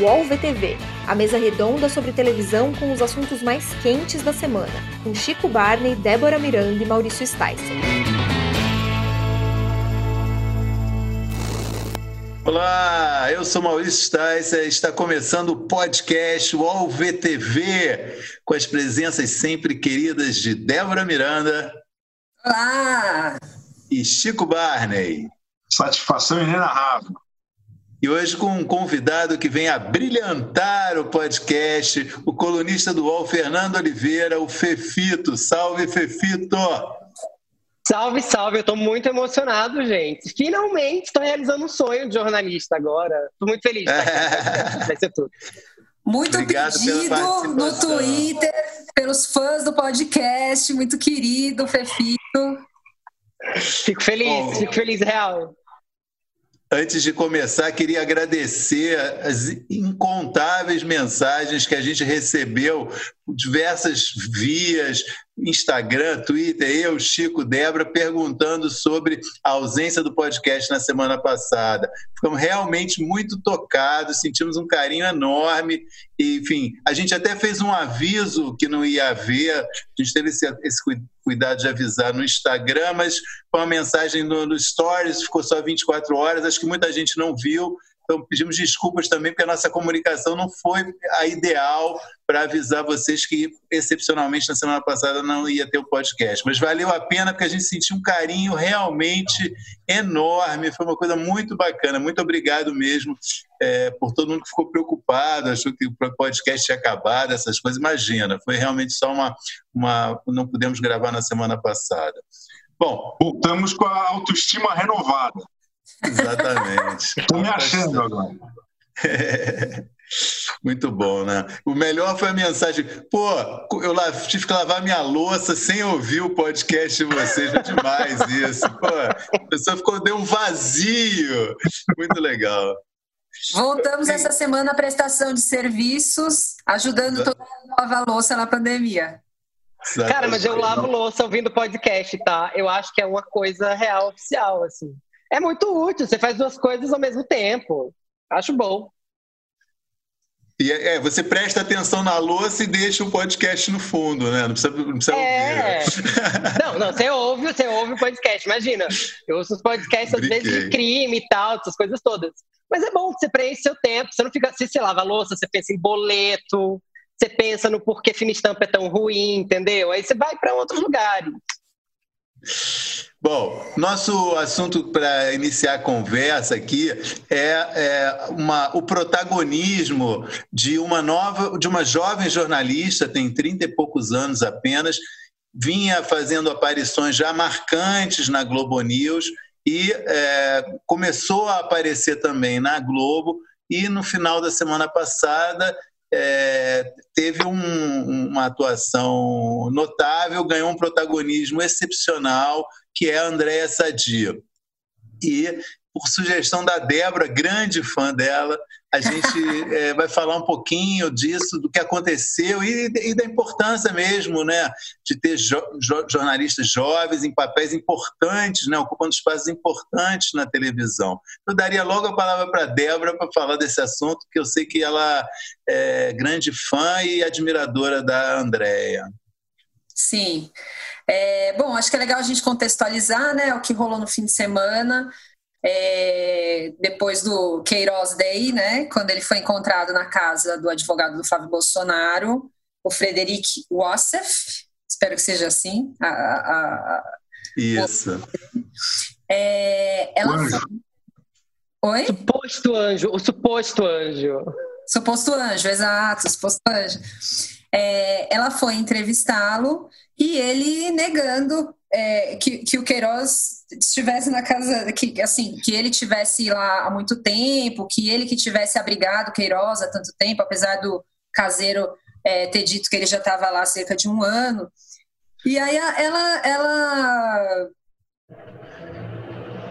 UOL VTV, a mesa redonda sobre televisão com os assuntos mais quentes da semana, com Chico Barney, Débora Miranda e Maurício Sticer. Olá, eu sou Maurício Sticer, está começando o podcast UOL VTV, com as presenças sempre queridas de Débora Miranda. Olá! E Chico Barney. Satisfação inenarrável. E hoje com um convidado que vem a brilhantar o podcast, o colunista do UOL, Fernando Oliveira, o Fefito. Salve, Fefito! Salve, salve! Eu estou muito emocionado, gente. Finalmente estou realizando um sonho de jornalista agora. Estou muito feliz. Vai ser tudo. Muito Obrigado pedido no Twitter, pelos fãs do podcast, muito querido, Fefito. Fico feliz, Bom, fico feliz, real. Antes de começar, queria agradecer as incontáveis mensagens que a gente recebeu, diversas vias, Instagram, Twitter, eu, Chico, Débora, perguntando sobre a ausência do podcast na semana passada. Ficamos realmente muito tocados, sentimos um carinho enorme. E, enfim, a gente até fez um aviso que não ia haver, a gente teve esse, esse cuidado de avisar no Instagram, mas foi uma mensagem no, no Stories, ficou só 24 horas, acho que muita gente não viu. Então, pedimos desculpas também, porque a nossa comunicação não foi a ideal para avisar vocês que, excepcionalmente, na semana passada não ia ter o podcast. Mas valeu a pena, porque a gente sentiu um carinho realmente enorme. Foi uma coisa muito bacana. Muito obrigado mesmo é, por todo mundo que ficou preocupado, achou que o podcast tinha acabado, essas coisas. Imagina, foi realmente só uma. uma não pudemos gravar na semana passada. Bom, voltamos com a autoestima renovada. Exatamente. Estou me achando agora. Muito bom, né? O melhor foi a mensagem. Pô, eu tive que lavar minha louça sem ouvir o podcast de vocês. Foi demais isso. Pô, a pessoa ficou, deu um vazio. Muito legal. Voltamos essa semana à prestação de serviços, ajudando todo mundo a lavar louça na pandemia. Cara, mas eu lavo louça ouvindo podcast, tá? Eu acho que é uma coisa real, oficial, assim é muito útil. Você faz duas coisas ao mesmo tempo. Acho bom. E é, é, você presta atenção na louça e deixa o podcast no fundo, né? Não precisa, não precisa é. ouvir. Não, não, você ouve, você ouve o podcast. Imagina, eu ouço os podcasts às vezes de crime e tal, essas coisas todas. Mas é bom que você preenche seu tempo. Você não fica. Se você lava a louça, você pensa em boleto, você pensa no porquê fina estampa é tão ruim, entendeu? Aí você vai para outros lugares. Bom, nosso assunto para iniciar a conversa aqui é, é uma, o protagonismo de uma nova, de uma jovem jornalista, tem 30 e poucos anos apenas, vinha fazendo aparições já marcantes na Globo News e é, começou a aparecer também na Globo e no final da semana passada é, teve um, uma atuação notável, ganhou um protagonismo excepcional que é a Andréa Sadia. E, por sugestão da Débora, grande fã dela, a gente é, vai falar um pouquinho disso, do que aconteceu e, e da importância mesmo né, de ter jo, jo, jornalistas jovens em papéis importantes, né, ocupando espaços importantes na televisão. Eu daria logo a palavra para a Débora para falar desse assunto, que eu sei que ela é grande fã e admiradora da Andréa. Sim. É, bom, acho que é legal a gente contextualizar né, o que rolou no fim de semana, é, depois do Queiroz Day, né, quando ele foi encontrado na casa do advogado do Flávio Bolsonaro, o Frederic Wassef, espero que seja assim. A, a, a, Isso. É, ela foi... Oi? Suposto anjo, o suposto anjo. Suposto anjo, exato, suposto anjo. É, ela foi entrevistá-lo e ele negando é, que, que o Queiroz estivesse na casa, que assim, que ele tivesse lá há muito tempo, que ele que tivesse abrigado Queiroz há tanto tempo, apesar do caseiro é, ter dito que ele já estava lá há cerca de um ano. E aí ela, ela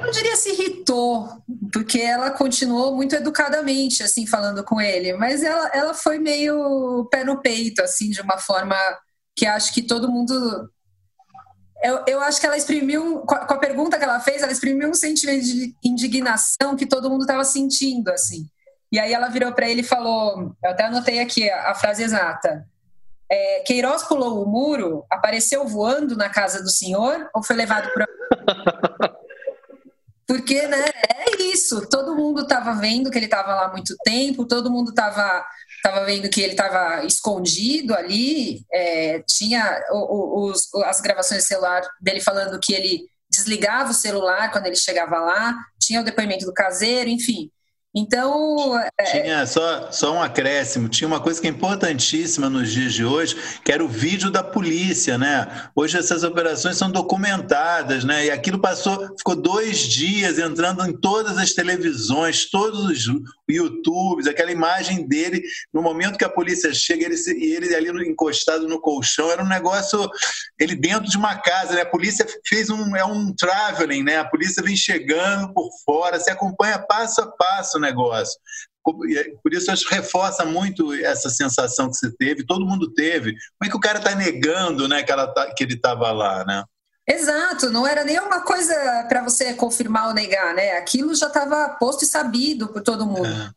não diria se irritou, porque ela continuou muito educadamente, assim, falando com ele, mas ela, ela foi meio pé no peito, assim, de uma forma que acho que todo mundo. Eu, eu acho que ela exprimiu, com a, pergunta que ela fez, ela exprimiu um sentimento de indignação que todo mundo estava sentindo, assim. E aí ela virou para ele e falou, eu até anotei aqui a, frase exata. É, Queiroz pulou o muro, apareceu voando na casa do senhor ou foi levado para Porque, né, é isso. Todo mundo estava vendo que ele estava lá há muito tempo, todo mundo estava tava vendo que ele estava escondido ali. É, tinha os, as gravações de celular dele falando que ele desligava o celular quando ele chegava lá, tinha o depoimento do caseiro, enfim. Então. É, tinha só, só um acréscimo, tinha uma coisa que é importantíssima nos dias de hoje, que era o vídeo da polícia, né? Hoje essas operações são documentadas, né? E aquilo passou, ficou dois dias entrando em todas as televisões, todos os YouTubes, aquela imagem dele, no momento que a polícia chega, ele, ele ali encostado no colchão, era um negócio, ele dentro de uma casa, né? A polícia fez um, é um traveling, né? A polícia vem chegando por fora, se acompanha passo a passo, negócio. Por isso, acho que reforça muito essa sensação que você teve, todo mundo teve. Como é que o cara está negando né, que, ela tá, que ele estava lá, né? Exato, não era nenhuma coisa para você confirmar ou negar, né? Aquilo já estava posto e sabido por todo mundo. É.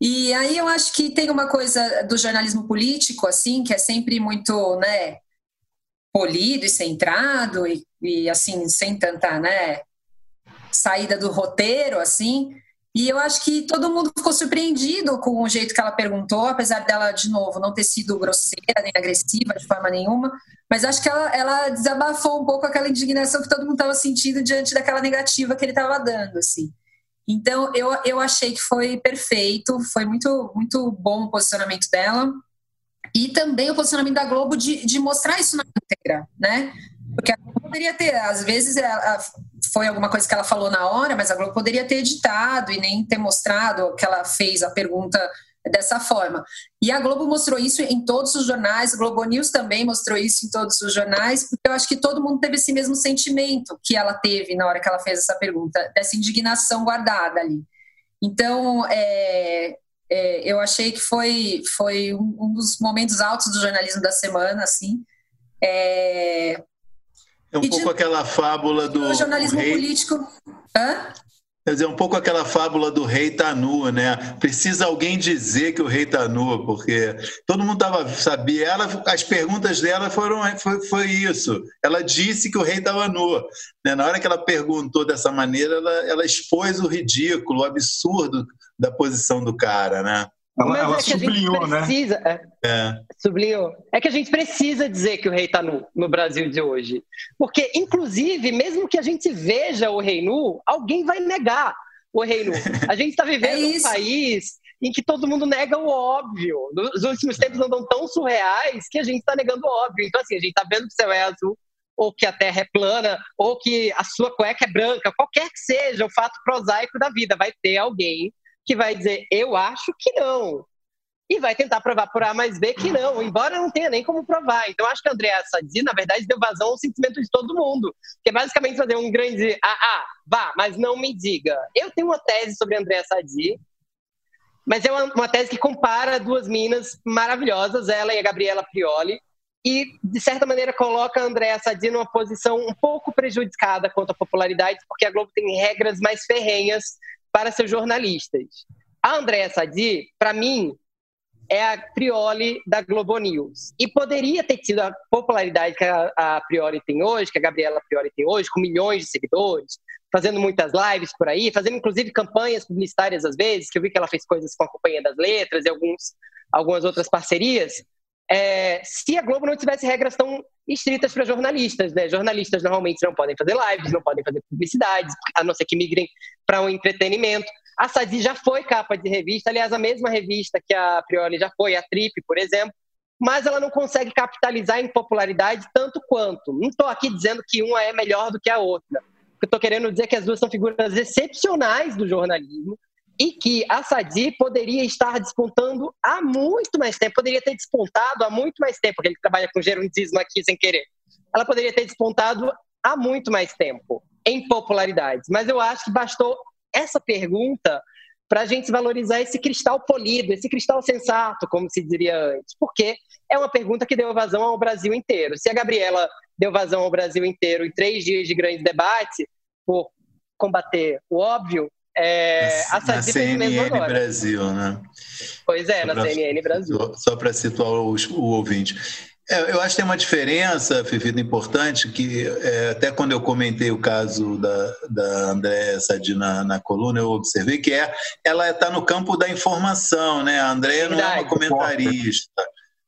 E aí eu acho que tem uma coisa do jornalismo político, assim, que é sempre muito, né, polido e centrado e, e assim, sem tanta, né, saída do roteiro, assim, e eu acho que todo mundo ficou surpreendido com o jeito que ela perguntou, apesar dela, de novo, não ter sido grosseira nem agressiva de forma nenhuma. Mas acho que ela, ela desabafou um pouco aquela indignação que todo mundo estava sentindo diante daquela negativa que ele estava dando, assim. Então, eu, eu achei que foi perfeito, foi muito, muito bom o posicionamento dela. E também o posicionamento da Globo de, de mostrar isso na íntegra, né? Porque a Globo poderia ter, às vezes, ela, foi alguma coisa que ela falou na hora, mas a Globo poderia ter editado e nem ter mostrado que ela fez a pergunta dessa forma. E a Globo mostrou isso em todos os jornais, o Globo News também mostrou isso em todos os jornais, porque eu acho que todo mundo teve esse mesmo sentimento que ela teve na hora que ela fez essa pergunta, dessa indignação guardada ali. Então, é, é, eu achei que foi, foi um, dos momentos altos do jornalismo da semana, assim. É, é um e pouco de... aquela fábula do. O jornalismo rei... político. Hã? Quer dizer, um pouco aquela fábula do rei tá nu, né? Precisa alguém dizer que o rei tá nu, porque todo mundo tava, sabia. Ela, as perguntas dela foram foi, foi isso. Ela disse que o rei estava nu. Né? Na hora que ela perguntou dessa maneira, ela, ela expôs o ridículo, o absurdo da posição do cara, né? Ela, ela é sublinhou, né? precisa, né? É, sublinhou. É que a gente precisa dizer que o rei está nu no Brasil de hoje. Porque, inclusive, mesmo que a gente veja o rei nu, alguém vai negar o rei nu. A gente está vivendo é um país em que todo mundo nega o óbvio. Os últimos tempos andam tão surreais que a gente está negando o óbvio. Então, assim, a gente está vendo que o céu é azul, ou que a terra é plana, ou que a sua cueca é branca, qualquer que seja o fato prosaico da vida, vai ter alguém que vai dizer eu acho que não. E vai tentar provar por A mais B que não, embora não tenha nem como provar. Então, acho que a Andréa Sadi, na verdade, deu vazão ao sentimento de todo mundo, que é basicamente fazer um grande ah, ah, vá, mas não me diga. Eu tenho uma tese sobre a Andréa Sadi, mas é uma, uma tese que compara duas minas maravilhosas, ela e a Gabriela Prioli, e, de certa maneira, coloca a Andréa Sadi numa posição um pouco prejudicada quanto à popularidade, porque a Globo tem regras mais ferrenhas para seus jornalistas. A Andréa Sadi, para mim, é a Prioli da Globo News. E poderia ter tido a popularidade que a, a Prioli tem hoje, que a Gabriela Prioli tem hoje, com milhões de seguidores, fazendo muitas lives por aí, fazendo inclusive campanhas publicitárias às vezes, que eu vi que ela fez coisas com a Companhia das Letras e alguns, algumas outras parcerias. É, se a Globo não tivesse regras tão estritas para jornalistas, né? Jornalistas normalmente não podem fazer lives, não podem fazer publicidades, a não ser que migrem para um entretenimento. A Sadi já foi capa de revista, aliás, a mesma revista que a Prioli já foi, a Trip, por exemplo, mas ela não consegue capitalizar em popularidade tanto quanto. Não estou aqui dizendo que uma é melhor do que a outra. Estou querendo dizer que as duas são figuras excepcionais do jornalismo, e que a Sadi poderia estar despontando há muito mais tempo, poderia ter despontado há muito mais tempo, porque ele trabalha com gerundismo aqui sem querer. Ela poderia ter despontado há muito mais tempo em popularidade. Mas eu acho que bastou essa pergunta para a gente valorizar esse cristal polido, esse cristal sensato, como se diria antes, porque é uma pergunta que deu vazão ao Brasil inteiro. Se a Gabriela deu vazão ao Brasil inteiro em três dias de grande debate, por combater o óbvio, É, a na CNN Brasil, né? Pois é, só na pra, CNN Brasil. Só para situar o, o ouvinte. É, eu acho que tem uma diferença, Fefita, importante, que é, até quando eu comentei o caso da, da Andréa Sadi na, na coluna, eu observei que é, ela está no campo da informação, né? A Andréa não é uma comentarista,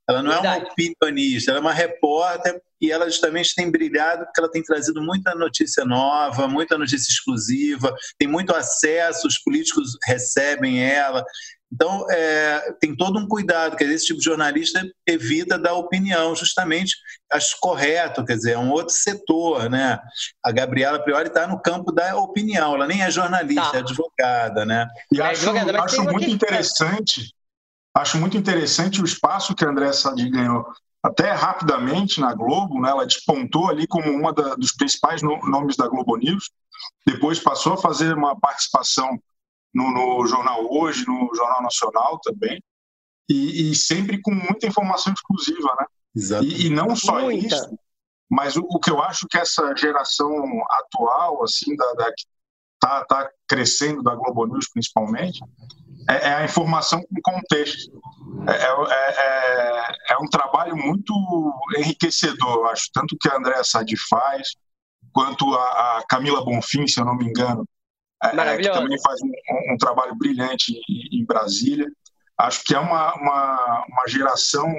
ela não Verdade. é uma opinionista, ela é uma repórter e ela justamente tem brilhado porque ela tem trazido muita notícia nova, muita notícia exclusiva, tem muito acesso, os políticos recebem ela. Então, é, tem todo um cuidado, que esse tipo de jornalista evita dar opinião, justamente, acho correto, quer dizer, é um outro setor, né? A Gabriela Priori está no campo da opinião, ela nem é jornalista, tá. é advogada, né? E é acho, acho muito interessante, acho muito interessante o espaço que a André Sadi ganhou até rapidamente na Globo, né, ela despontou ali como uma da, dos principais nomes da Globo News, depois passou a fazer uma participação no, no jornal Hoje, no Jornal Nacional também, e, e sempre com muita informação exclusiva, né? E, e, não só muita. isso, mas o, o, que eu acho que essa geração atual, assim, da, da que tá, tá crescendo da Globo News principalmente, é, é a informação com contexto. É, é, é, é, um trabalho muito enriquecedor, eu acho, tanto que a Andréa Sadi faz, quanto a, a Camila Bonfim, se eu não me engano, é, que também faz um, um trabalho brilhante em, em, Brasília. Acho que é uma, uma, uma geração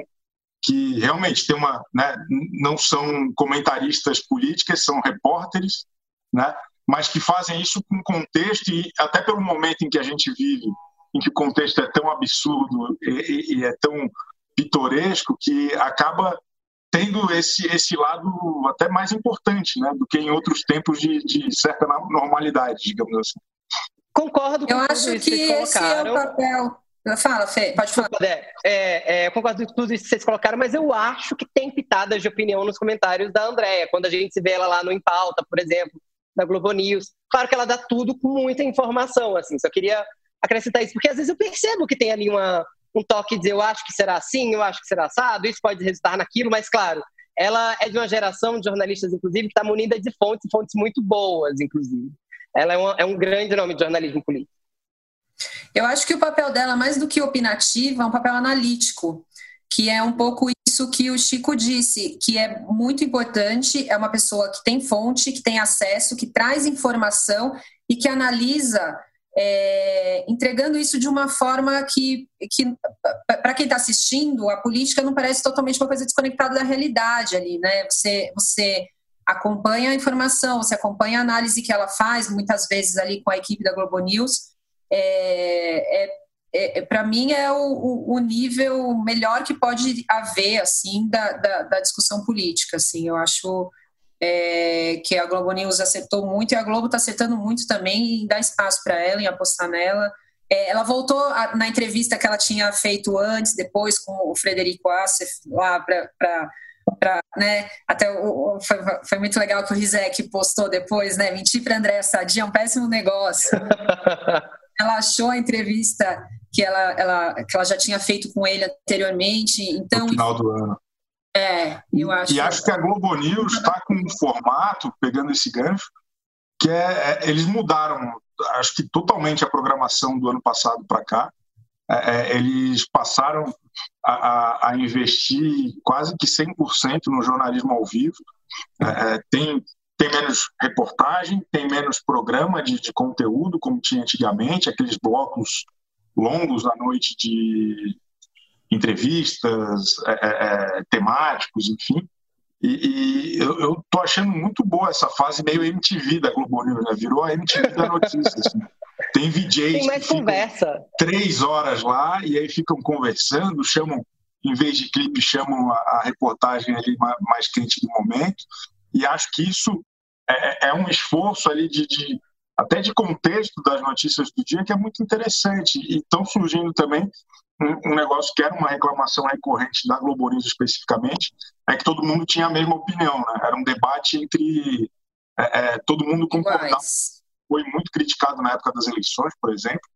que realmente tem uma, né, não são comentaristas políticas, são repórteres, né, mas que fazem isso com contexto e até pelo momento em que a gente vive, em que o contexto é tão absurdo e, e é tão pitoresco que acaba tendo esse, esse lado até mais importante né, do que em outros tempos de, de certa normalidade, digamos assim. Concordo com Eu acho que, que esse é o papel. Fala, Fê, pode falar. É, é, é, concordo com tudo isso que vocês colocaram, mas eu acho que tem pitadas de opinião nos comentários da Andréia, quando a gente se vê ela lá no Impauta, por exemplo, na Globo News. Claro que ela dá tudo com muita informação, assim, só queria acrescentar isso, porque às vezes eu percebo que tem ali uma, um toque de dizer eu acho que será assim, eu acho que será assado, isso pode resultar naquilo, mas claro, ela é de uma geração de jornalistas, inclusive, que está munida de fontes, fontes muito boas, inclusive. Ela é, uma, é um grande nome de jornalismo político. Eu acho que o papel dela, mais do que opinativo, é um papel analítico, que é um pouco isso que o Chico disse, que é muito importante, é uma pessoa que tem fonte, que tem acesso, que traz informação e que analisa é, entregando isso de uma forma que, que para quem está assistindo, a política não parece totalmente uma coisa desconectada da realidade ali, né? Você, você acompanha a informação, você acompanha a análise que ela faz, muitas vezes ali com a equipe da Globo News. É, é, é para mim é o, o, nível melhor que pode haver assim da, da, da discussão política. Assim, eu acho é, que a Globo News acertou muito e a Globo está acertando muito também em dar espaço para ela, em apostar nela. É, ela voltou a, na entrevista que ela tinha feito antes, depois com o Frederico Assef lá para Pra, né, até o, foi, foi, muito legal que o Rizek postou depois, né? Mentir para André Sadia é um péssimo negócio. ela achou a entrevista que ela, ela, que ela já tinha feito com ele anteriormente. Então, no final do ano. É, eu acho. E acho que a Globo News está com um formato, pegando esse gancho, que é, é, eles mudaram, acho que totalmente a programação do ano passado para cá. É, é, eles passaram a, a, a, investir quase que 100% no jornalismo ao vivo. É, é, tem, tem menos reportagem, tem menos programa de, de conteúdo, como tinha antigamente, aqueles blocos longos à noite de, entrevistas, é, é, é, temáticos, enfim. E, e eu, estou achando muito boa essa fase meio MTV da Globo News, né? Virou a MTV da notícia. Assim. Tem VJs Tem mais que conversa. três horas lá e aí ficam conversando, chamam, em vez de clipe, chamam a, a reportagem ali mais quente do momento. E acho que isso é, é um esforço ali de, de até de contexto das notícias do dia que é muito interessante. E estão surgindo também um, negócio que era uma reclamação recorrente da Globo News especificamente, é que todo mundo tinha a mesma opinião, né? Era um debate entre é, é, todo mundo concordava. Foi muito criticado na época das eleições, por exemplo.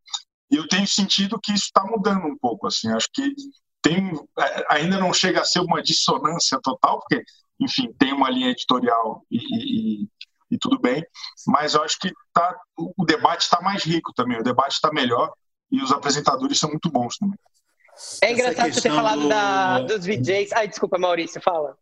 E eu tenho sentido que isso está mudando um pouco, assim. Acho que tem, é, ainda não chega a ser uma dissonância total, porque, enfim, tem uma linha editorial e, e, e tudo bem, mas eu acho que tá, o debate está mais rico também, o debate está melhor e os apresentadores são muito bons também. É engraçado você ter falado do... da, dos VJs. Ai, desculpa, Maurício, fala.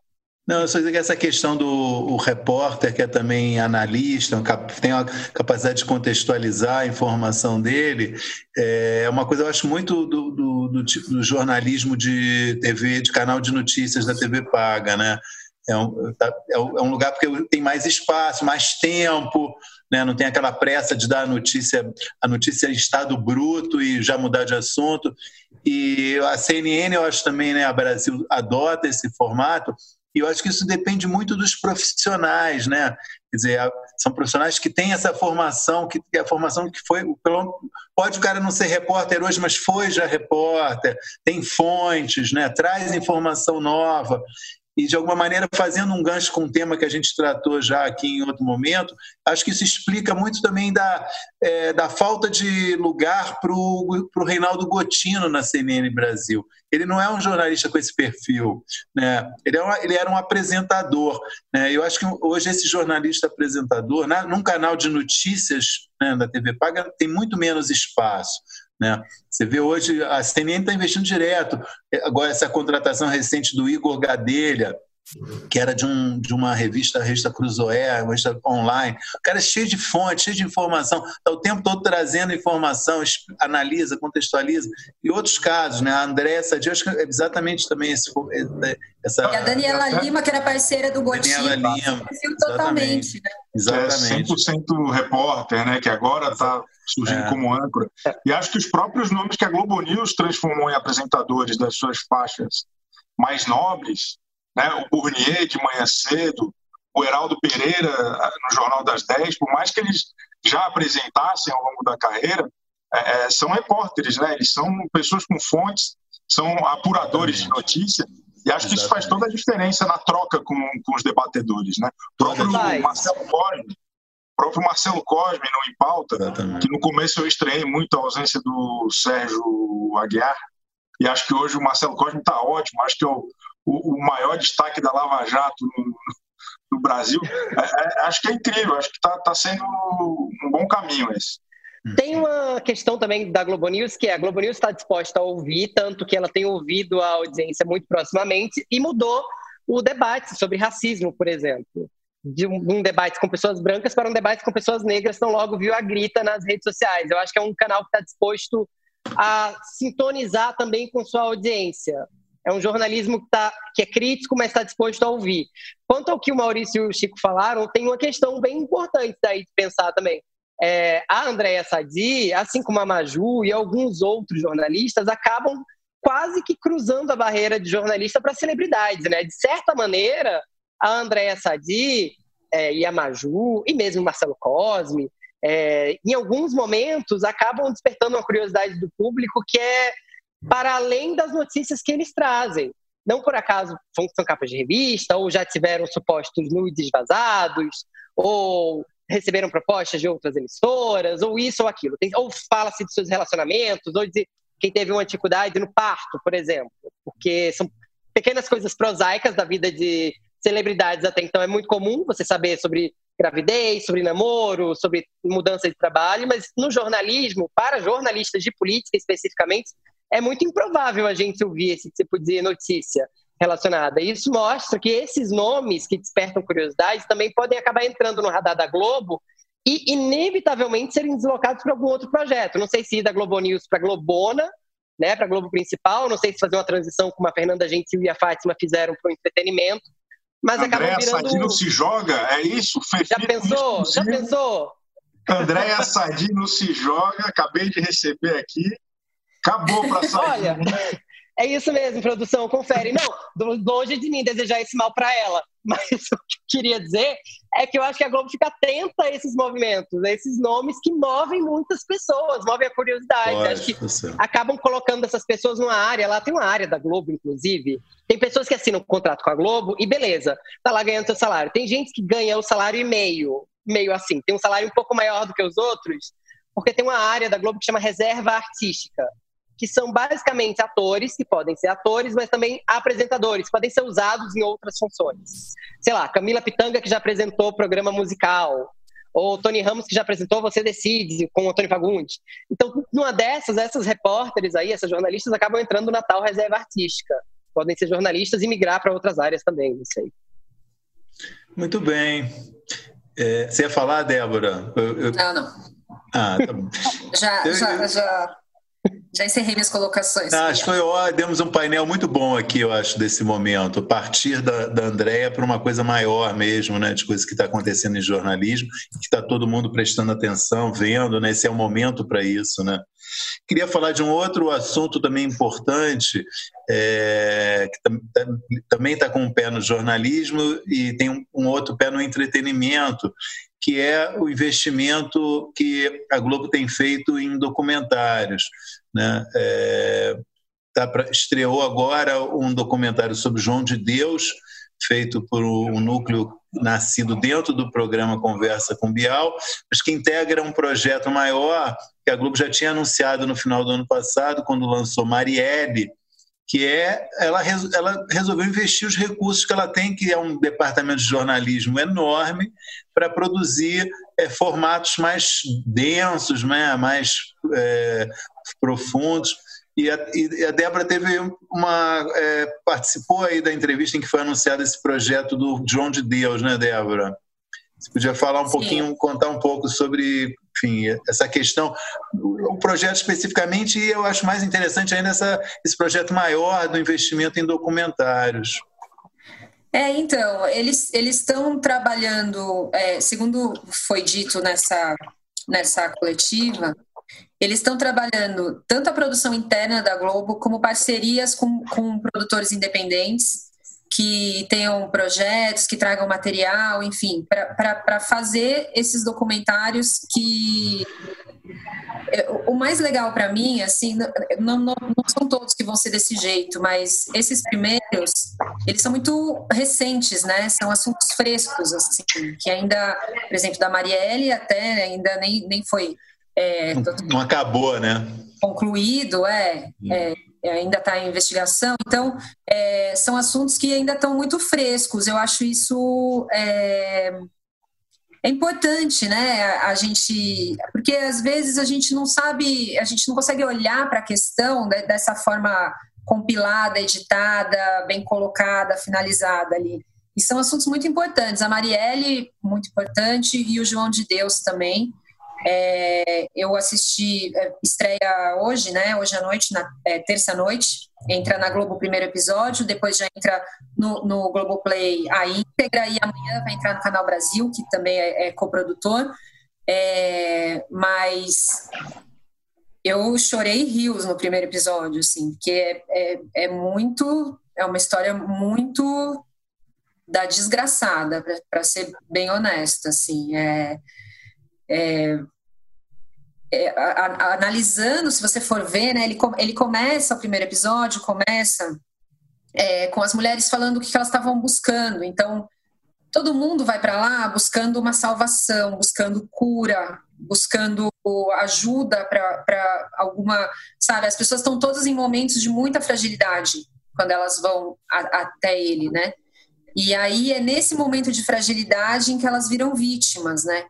Não, eu só dizer que essa questão do o repórter, que é também analista, tem a capacidade de contextualizar a informação dele, é uma coisa eu acho muito do, do, do tipo do jornalismo de TV, de canal de notícias da TV paga, né? É um, tá, é um lugar porque tem mais espaço, mais tempo, né? não tem aquela pressa de dar a notícia, a notícia em estado bruto e já mudar de assunto. E a CNN, eu acho também, né, a Brasil adota esse formato, e eu acho que isso depende muito dos profissionais, né? Quer dizer, são profissionais que têm essa formação, que é a formação que foi. Pode o cara não ser repórter hoje, mas foi já repórter, tem fontes, né? traz informação nova e, de alguma maneira, fazendo um gancho com um tema que a gente tratou já aqui em outro momento, acho que isso explica muito também da, é, da falta de lugar para o Reinaldo Gotino na CNN Brasil. Ele não é um jornalista com esse perfil, né? ele, é uma, ele era um apresentador. Né? Eu acho que hoje esse jornalista apresentador, na, num canal de notícias né, da TV Paga, tem muito menos espaço. Né? Você vê hoje, a CNN está investindo direto. Agora, essa contratação recente do Igor Gadelha, que era de, um, de uma revista, a revista Cruzoé, uma revista online. O cara é cheio de fontes, cheio de informação, está o tempo todo trazendo informação, analisa, contextualiza. E outros casos, né? A Andréa Sadia, acho que é exatamente também esse, é, essa... E a Daniela Lima, que era parceira do Gotinho. Daniela Lima. Totalmente, né? Exatamente. É 100% repórter, né? Que agora está surgindo é. como âncora. E acho que os próprios nomes que a Globo News transformou em apresentadores das suas faixas mais nobres né? o Burnier de manhã cedo, o Heraldo Pereira no Jornal das 10, por mais que eles já apresentassem ao longo da carreira, é, é, são repórteres, né? eles são pessoas com fontes, são apuradores de notícia, e acho que isso faz toda a diferença na troca com, com os debatedores. Né? O próprio Marcelo Cosme, próprio Marcelo Cosme no Em Pauta, Exatamente. que no começo eu estranhei muito a ausência do Sérgio Aguiar, e acho que hoje o Marcelo Cosme está ótimo, acho que é o, o, o maior destaque da Lava Jato no, no Brasil. É, é, acho que é incrível, acho que está tá sendo um bom caminho esse. Tem uma questão também da Globo News, que é a Globo News está disposta a ouvir, tanto que ela tem ouvido a audiência muito proximamente e mudou o debate sobre racismo, por exemplo. De um, um debate com pessoas brancas para um debate com pessoas negras, então logo viu a grita nas redes sociais. Eu acho que é um canal que está disposto a sintonizar também com sua audiência. É um jornalismo que, tá, que é crítico, mas está disposto a ouvir. Quanto ao que o Maurício e o Chico falaram, tem uma questão bem importante daí de pensar também. É, a Andréa Sadi, assim como a Maju e alguns outros jornalistas, acabam quase que cruzando a barreira de jornalista para celebridades. Né? De certa maneira, a Andréa Sadi é, e a Maju, e mesmo Marcelo Cosme, é, em alguns momentos acabam despertando uma curiosidade do público que é para além das notícias que eles trazem. Não por acaso são capas de revista, ou já tiveram supostos nudes vazados, ou receberam propostas de outras emissoras, ou isso ou aquilo. Tem, ou fala-se de seus relacionamentos, ou de quem teve uma dificuldade no parto, por exemplo. Porque são pequenas coisas prosaicas da vida de celebridades até então. É muito comum você saber sobre gravidez, sobre namoro, sobre mudança de trabalho, mas no jornalismo, para jornalistas de política especificamente, é muito improvável a gente ouvir esse tipo de notícia relacionada. Isso mostra que esses nomes que despertam curiosidade também podem acabar entrando no radar da Globo e, inevitavelmente, serem deslocados para algum outro projeto. Não sei se ir da Globo News para Globona, né, para Globo Principal, não sei se fazer uma transição como a Fernanda Gentil e a Fátima fizeram para o entretenimento, mas Andréa acabam virando... Se joga, é isso? Já pensou? Já pensou? Andréa Sadino se joga, acabei de receber aqui. Acabou para sair. Olha, é isso mesmo, produção, confere. Não, longe de mim desejar esse mal para ela. Mas o que eu queria dizer é que eu acho que a Globo fica atenta a esses movimentos, a esses nomes que movem muitas pessoas, movem a curiosidade. Pode, acho que você. acabam colocando essas pessoas numa área. Lá tem uma área da Globo, inclusive. Tem pessoas que assinam um contrato com a Globo e beleza, tá lá ganhando seu salário. Tem gente que ganha o salário e meio, meio assim, tem um salário um pouco maior do que os outros, porque tem uma área da Globo que chama reserva artística que são basicamente atores, que podem ser atores, mas também apresentadores, podem ser usados em outras funções. Sei lá, Camila Pitanga, que já apresentou programa musical, ou Tony Ramos, que já apresentou Você Decide, com o Antônio Fagundes. Então, numa dessas, essas repórteres aí, essas jornalistas, acabam entrando na tal reserva artística. Podem ser jornalistas e migrar para outras áreas também, não sei. Muito bem. É, você ia falar, Débora? Eu, eu... Não, não. Ah, tá bom. já, já, já já encerrei minhas colocações. Ah, acho que foi, ó, demos um painel muito bom aqui, eu acho, desse momento. Partir da, da Andrea para uma coisa maior mesmo, né? De coisas que está acontecendo em jornalismo, que está todo mundo prestando atenção, vendo, né? Esse é o momento para isso, né? Queria falar de um outro assunto também importante, é, que também está com um pé no jornalismo e tem um, um outro pé no entretenimento, que é o investimento que a Globo tem feito em documentários. Né? É, tá pra, estreou agora um documentário sobre João de Deus, feito por um núcleo nascido dentro do programa Conversa com Bial, mas que integra um projeto maior que a Globo já tinha anunciado no final do ano passado, quando lançou Marielle, que é ela, ela resolveu investir os recursos que ela tem, que é um departamento de jornalismo enorme, para produzir é, formatos mais densos, né, mais é, profundos. E a, e a Débora teve uma é, participou aí da entrevista em que foi anunciado esse projeto do João de Deus, né, Débora? Você podia falar um Sim. pouquinho, contar um pouco sobre enfim, essa questão, o projeto especificamente, e eu acho mais interessante ainda essa, esse projeto maior do investimento em documentários. É, então, eles estão trabalhando, é, segundo foi dito nessa, nessa coletiva, eles estão trabalhando tanto a produção interna da Globo como parcerias com, com produtores independentes que tenham projetos, que tragam material, enfim, para fazer esses documentários que o mais legal para mim, assim, não, não, não, são todos que vão ser desse jeito, mas esses primeiros, eles são muito recentes, né? São assuntos frescos, assim, que ainda, por exemplo, da Marielle até ainda nem, nem foi... É, não, não, acabou, né? Concluído, é, hum. é ainda está em investigação. Então, é, são assuntos que ainda estão muito frescos. Eu acho isso é, é, importante, né? A gente, porque às vezes a gente não sabe, a gente não consegue olhar para a questão dessa forma compilada, editada, bem colocada, finalizada ali. E são assuntos muito importantes. A Marielle, muito importante, e o João de Deus também. É, eu assisti, é, estreia hoje, né? Hoje à noite, na é, terça-noite. Entra na Globo o primeiro episódio, depois já entra no, no Globoplay a íntegra e amanhã vai entrar no Canal Brasil, que também é, é coprodutor. É, mas eu chorei rios no primeiro episódio, assim, porque é, é, muito. É uma história muito da desgraçada, para ser bem honesta, assim. É, é, é, a, a, analisando, se você for ver, né, ele, ele começa o primeiro episódio, começa é, com as mulheres falando o que elas estavam buscando. Então, todo mundo vai para lá buscando uma salvação, buscando cura, buscando ajuda para alguma. Sabe, as pessoas estão todas em momentos de muita fragilidade quando elas vão a, até ele, né? E aí é nesse momento de fragilidade em que elas viram vítimas, né?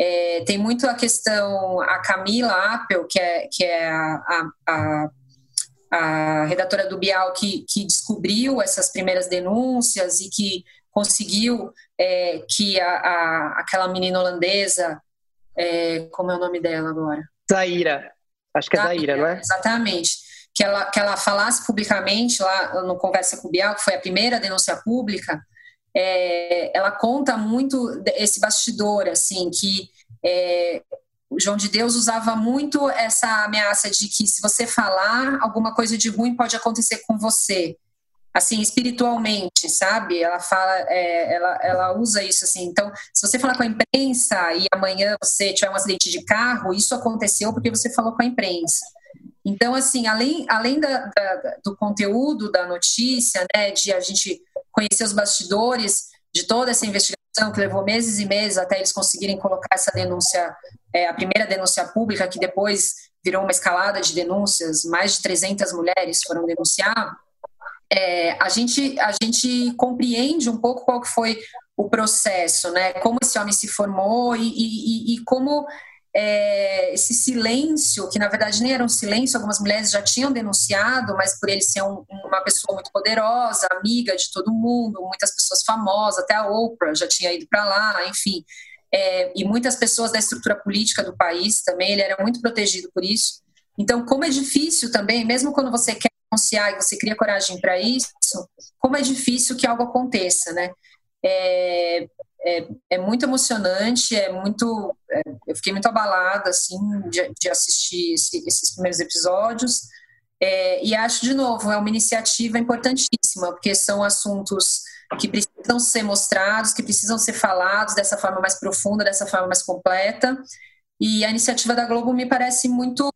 É, tem muito a questão, a Camila Appel, que é, que é a, a, a redatora do Bial, que, que descobriu essas primeiras denúncias e que conseguiu é, que a, a, aquela menina holandesa, é, como é o nome dela agora? Zaira, acho que é Zaira, não é? Exatamente. Que ela, que ela falasse publicamente lá no Conversa com o Bial, que foi a primeira denúncia pública, é, ela conta muito esse bastidor, assim, que é, o João de Deus usava muito essa ameaça de que se você falar alguma coisa de ruim pode acontecer com você, assim espiritualmente, sabe? Ela fala, é, ela, ela usa isso assim. Então, se você falar com a imprensa e amanhã você tiver um acidente de carro, isso aconteceu porque você falou com a imprensa. Então, assim, além, além da, da, do conteúdo da notícia, né, de a gente conhecer os bastidores de toda essa investigação, que levou meses e meses até eles conseguirem colocar essa denúncia, é, a primeira denúncia pública, que depois virou uma escalada de denúncias, mais de 300 mulheres foram denunciar, é, a, gente, a gente compreende um pouco qual que foi o processo, né? Como esse homem se formou e, e, e como é, esse silêncio, que na verdade nem era um silêncio, algumas mulheres já tinham denunciado, mas por ele ser um, uma pessoa muito poderosa, amiga de todo mundo, muitas pessoas famosas, até a Oprah já tinha ido para lá, enfim, é, e muitas pessoas da estrutura política do país também, ele era muito protegido por isso. Então, como é difícil também, mesmo quando você quer denunciar e você cria coragem para isso, como é difícil que algo aconteça, né? É, é, é muito emocionante, é muito, é, eu fiquei muito abalada assim de, de assistir esse, esses primeiros episódios. É, e acho de novo é uma iniciativa importantíssima porque são assuntos que precisam ser mostrados, que precisam ser falados dessa forma mais profunda, dessa forma mais completa. E a iniciativa da Globo me parece muito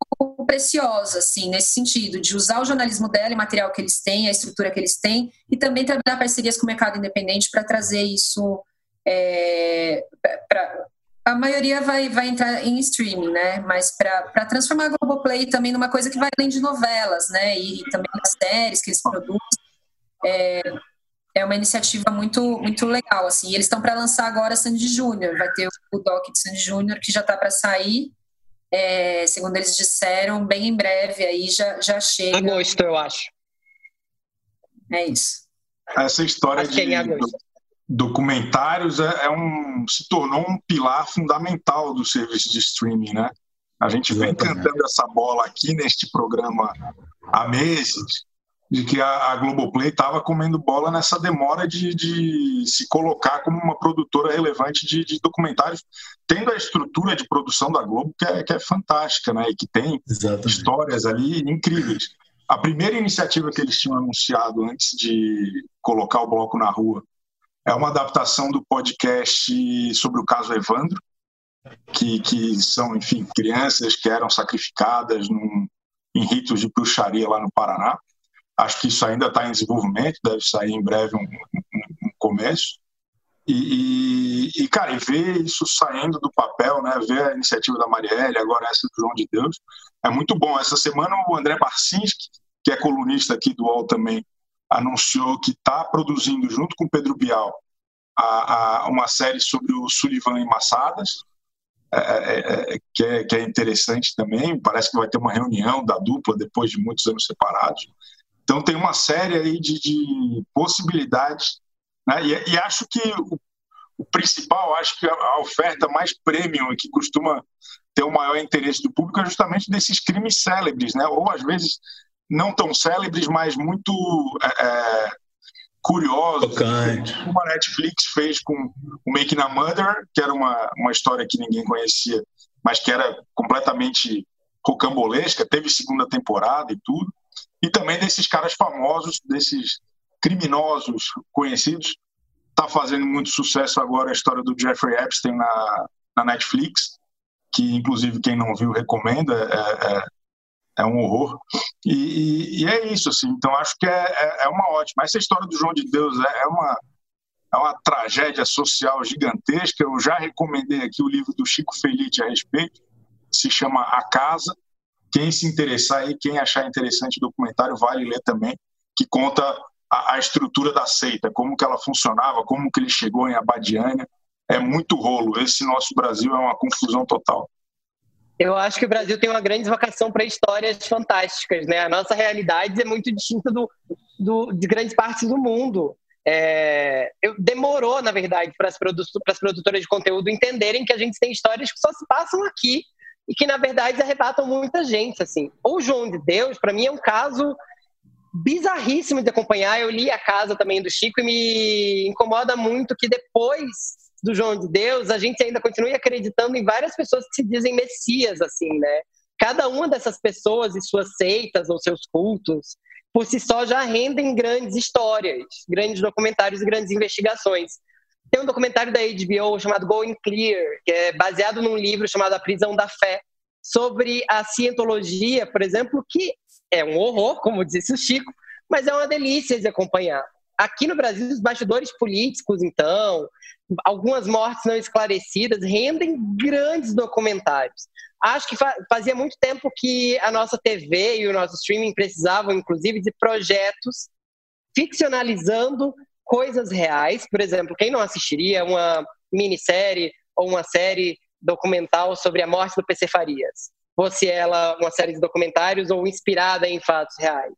preciosa, assim, nesse sentido, de usar o jornalismo dela e material que eles têm, a estrutura que eles têm, e também trabalhar parcerias com o mercado independente para trazer isso é, pra, a maioria vai, vai entrar em streaming, né? Mas para transformar a Globoplay também numa coisa que vai além de novelas, né? E, e também das séries que eles produzem. É, é uma iniciativa muito muito legal assim. E eles estão para lançar agora Sandy Júnior, vai ter o doc de Sandy Júnior que já está para sair. É, segundo eles disseram, bem em breve aí já já chega. Agosto, eu acho. É isso. Essa história acho de documentários é, é, um se tornou um pilar fundamental do serviço de streaming, né? A gente vem cantando essa bola aqui neste programa há meses de que a, a Globoplay estava comendo bola nessa demora de, de, se colocar como uma produtora relevante de, de, documentários, tendo a estrutura de produção da Globo que é, que é fantástica, né? E que tem Exatamente. histórias ali incríveis. A primeira iniciativa que eles tinham anunciado antes de colocar o bloco na rua é uma adaptação do podcast sobre o caso Evandro, que, que são, enfim, crianças que eram sacrificadas num, em ritos de bruxaria lá no Paraná. Acho que isso ainda está em desenvolvimento, deve sair em breve um, um, um começo. E, e, e, cara, e ver isso saindo do papel, né? Ver a iniciativa da Marielle, agora essa do João de Deus, é muito bom. Essa semana o André Barcinski, que é colunista aqui do UOL também, anunciou que está produzindo, junto com Pedro Bial, a, a, uma série sobre o Sullivan e Massadas, é, é, é, que, é, que é interessante também. Parece que vai ter uma reunião da dupla depois de muitos anos separados. Então tem uma série aí de, de possibilidades, né? e, e, acho que o, o, principal, acho que a, a oferta mais premium e que costuma ter o maior interesse do público é justamente desses crimes célebres, né? Ou às vezes não tão célebres, mas muito é, é curiosos. Como a Netflix fez com o Making a Mother, que era uma, uma história que ninguém conhecia, mas que era completamente rocambolesca, teve segunda temporada e tudo. E também desses caras famosos, desses criminosos conhecidos. Está fazendo muito sucesso agora a história do Jeffrey Epstein na, na Netflix, que inclusive quem não viu recomenda. É, é, é um horror. E, e, e, é isso, assim. Então, acho que é, é, é, uma ótima. Essa história do João de Deus é, é, uma, é uma tragédia social gigantesca. Eu já recomendei aqui o livro do Chico Felite a respeito. Se chama A Casa. Quem se interessar e quem achar interessante o documentário, vale ler também, que conta a, a estrutura da seita, como que ela funcionava, como que ele chegou em Abadiânia. É muito rolo. Esse nosso Brasil é uma confusão total. Eu acho que o Brasil tem uma grande vocação para histórias fantásticas, né? A nossa realidade é muito distinta do, do de grandes partes do mundo. É, eu, demorou, na verdade, para as produ produtoras de conteúdo entenderem que a gente tem histórias que só se passam aqui e que, na verdade, arrebatam muita gente. Assim. O João de Deus, para mim, é um caso bizarríssimo de acompanhar. Eu li a casa também do Chico e me incomoda muito que depois do João de Deus, a gente ainda continue acreditando em várias pessoas que se dizem messias, assim, né? Cada uma dessas pessoas e suas seitas ou seus cultos, por si só, já rendem grandes histórias, grandes documentários e grandes investigações. Tem um documentário da HBO chamado Going Clear, que é baseado num livro chamado A Prisão da Fé, sobre a cientologia, por exemplo, que é um horror, como disse o Chico, mas é uma delícia de acompanhar. Aqui no Brasil, os bastidores políticos, então, algumas mortes não esclarecidas rendem grandes documentários. acho que fazia muito tempo que a nossa TV e o nosso streaming precisavam, inclusive, de projetos ficcionalizando coisas reais. Por exemplo, quem não assistiria uma minissérie ou uma série documental sobre a morte do PC Farias? Fosse ela uma série de documentários ou inspirada em fatos reais.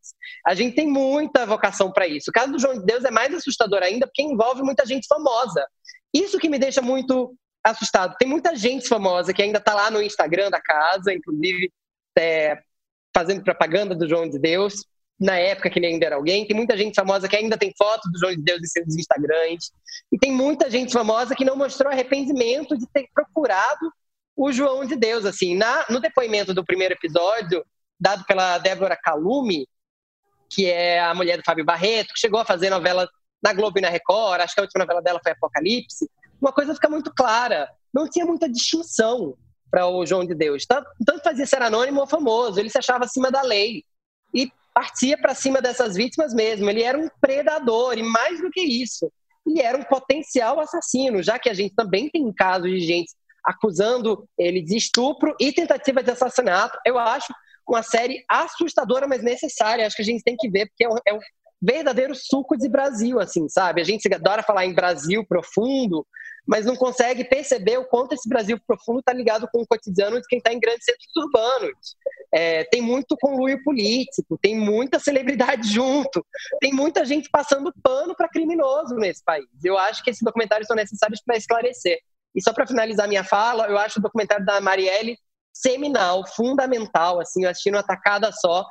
A gente tem muita vocação para isso. O caso do João de Deus é mais assustador ainda porque envolve muita gente famosa. Isso que me deixa muito assustado. Tem muita gente famosa que ainda está lá no Instagram da casa, inclusive é, fazendo propaganda do João de Deus, na época que ele ainda era alguém. Tem muita gente famosa que ainda tem foto do João de Deus em seus Instagrams. E tem muita gente famosa que não mostrou arrependimento de ter procurado o João de Deus. Assim, na, no depoimento do primeiro episódio, dado pela Débora Calume, que é a mulher do Fábio Barreto, que chegou a fazer novela na Globo e na Record, acho que a última novela dela foi Apocalipse, uma coisa fica muito clara: não tinha muita distinção para o João de Deus. Tanto fazia ser anônimo ou famoso, ele se achava acima da lei. E partia para cima dessas vítimas mesmo. Ele era um predador, e mais do que isso, ele era um potencial assassino, já que a gente também tem casos de gente acusando ele de estupro e tentativa de assassinato. Eu acho uma série assustadora, mas necessária. Acho que a gente tem que ver, porque é um, é um verdadeiro suco de Brasil, assim, sabe? A gente adora falar em Brasil profundo, mas não consegue perceber o quanto esse Brasil profundo está ligado com o cotidiano de quem está em grandes centros urbanos. É, tem muito conluio político, tem muita celebridade junto, tem muita gente passando pano para criminoso nesse país. Eu acho que esses documentários são necessários para esclarecer. E só para finalizar minha fala, eu acho o documentário da Marielle seminal, fundamental, assim, eu assisti numa tacada só,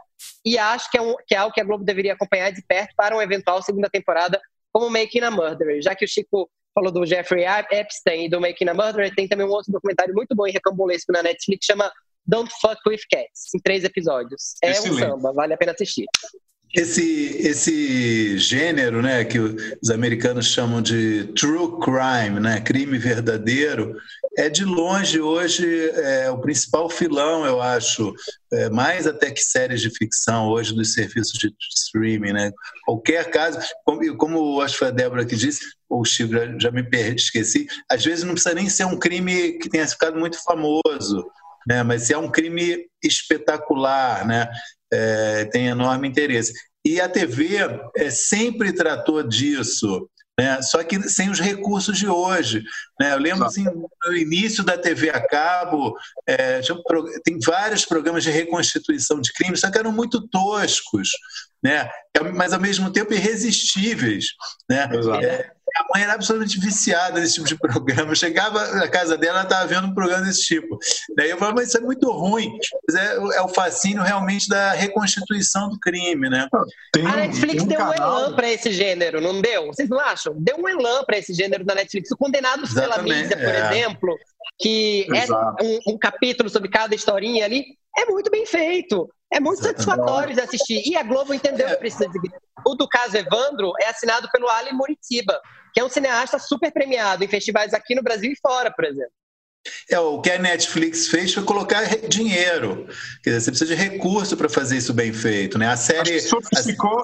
e acho que é, um, que é algo que a Globo deveria acompanhar de perto para uma eventual segunda temporada como Making a Murderer, já que o Chico falou do Jeffrey Epstein e do Making a Murderer, tem também um outro documentário muito bom e recambolesco na Netflix, chama Don't Fuck With Cats, em três episódios. É Excelente. um samba, vale a pena assistir. Esse, esse gênero, né, que os americanos chamam de true crime, né, crime verdadeiro, é de longe hoje é, o principal filão, eu acho, é, mais até que séries de ficção hoje dos serviços de streaming, né? Qualquer caso, como, como acho que foi a Débora que disse, ou o Chico já, já me perdi, esqueci, às vezes não precisa nem ser um crime que tenha ficado muito famoso, né? Mas se é um crime espetacular, né? É, tem enorme interesse. E a TV é, sempre tratou disso, né? só que sem os recursos de hoje. Né? Eu lembro assim, no início da TV a cabo, é, tem vários programas de reconstituição de crimes, só que eram muito toscos, né? mas ao mesmo tempo irresistíveis. Né? É, a mãe era absolutamente viciada nesse tipo de programa. Eu chegava na casa dela, ela estava vendo um programa desse tipo. Daí eu falava, mas isso é muito ruim. Mas é, é o fascínio realmente da reconstituição do crime, né? Tem, a Netflix um deu canal... um elan para esse gênero, não deu? Vocês não acham? Deu um elan para esse gênero da Netflix. O Condenados pela Mídia, por é. exemplo, que é Exato. é um, um capítulo sobre cada historinha ali, é muito bem feito. É muito Exatamente. satisfatório de assistir. E a Globo entendeu que precisa de. O do caso Evandro é assinado pelo Ali Muritiba, que é um cineasta super premiado em festivais aqui no Brasil e fora, por exemplo. É, o que a Netflix fez foi colocar dinheiro. Quer dizer, você precisa de recurso para fazer isso bem feito. Né? A série. Sofisticou, a...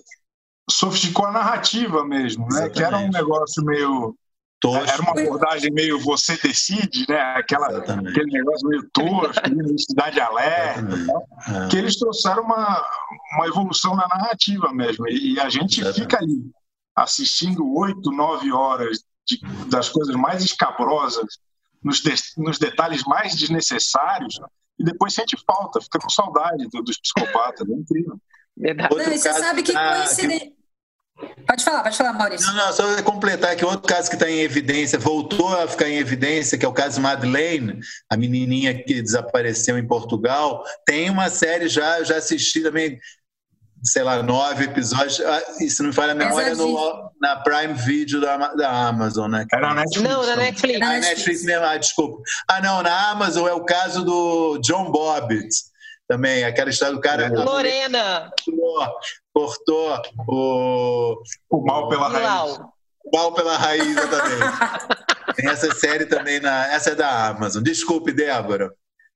sofisticou a narrativa mesmo, né? Que era um negócio meio. Tosco. Era uma abordagem meio você decide, né? Aquela, aquele negócio meio tosco, Cidade Alerta, é. que eles trouxeram uma, uma evolução na narrativa mesmo. E, a gente Exatamente. fica ali assistindo oito, nove horas de, das coisas mais escabrosas, nos, de, nos detalhes mais desnecessários, e depois sente falta, fica com saudade do, dos psicopatas. É incrível. Verdade. Não, você sabe que coincidência. Pode falar, pode falar, Maurício. Não, não, só completar que outro caso que está em evidência, voltou a ficar em evidência, que é o caso Madeleine, a menininha que desapareceu em Portugal. Tem uma série já, eu já assisti também, sei lá, nove episódios, ah, e se não me falha a memória, no, na Prime Video da, da Amazon, né? Era na Netflix. Não, na Netflix. Na Netflix mesmo, ah, desculpa. Ah, não, na Amazon é o caso do John Bobbitt também, aquela história do cara. Lorena! Cortou, o. O mal pela raiz. O mal pela raiz, exatamente. Tem essa série também, na, essa é da Amazon. Desculpe, Débora.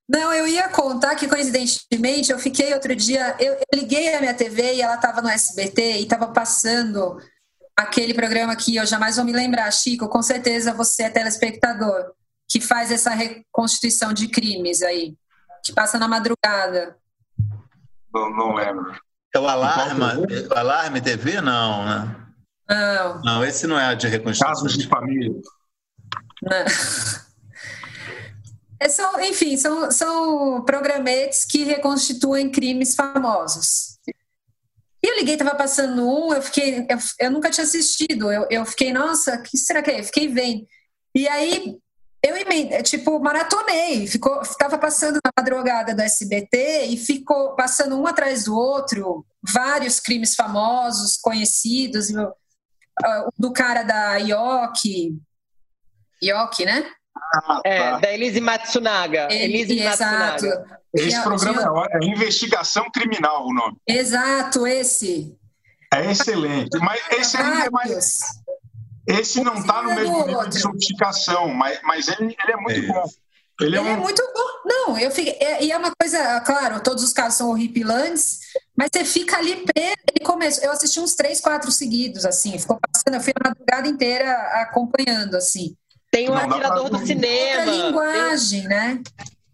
Não, eu ia contar que, coincidentemente, eu fiquei outro dia, eu, eu liguei a minha TV e ela estava no SBT e estava passando aquele programa que eu jamais vou me lembrar. Chico, com certeza você é telespectador, que faz essa reconstituição de crimes aí. Que passa na madrugada. Não, não lembro. É o Alarme, o Alarme TV? Não, né? Não. Não, esse não é de reconstrução. Casos de família. Não. É, são, enfim, são, são programetes que reconstituem crimes famosos. E eu liguei, tava passando um, eu fiquei, eu, eu nunca tinha assistido, eu, eu fiquei, nossa, que será que é? Eu fiquei vendo. E aí eu emendei, tipo, maratonei, ficou, tava passando na madrugada do SBT e ficou passando um atrás do outro, vários crimes famosos, conhecidos, do cara da Ioki, Ioki, né? Ah, é, tá. da Elise Matsunaga. Elise Exato. Matsunaga. Esse programa é, é Investigação Criminal o nome. Exato, esse. É excelente. Mas esse aí é mais. Esse não está no mesmo nível de sofisticação, mas, mas ele, ele é muito é. bom. Ele, é, ele é, um... é, muito bom. Não, eu fiquei. É, e é uma coisa, claro, todos os casos são horripilantes, mas você fica ali preso. Ele começou, eu assisti uns três, quatro seguidos, assim, ficou passando, eu fui a madrugada inteira acompanhando, assim. Tem o um atirador do cinema. Outra linguagem, tem... né?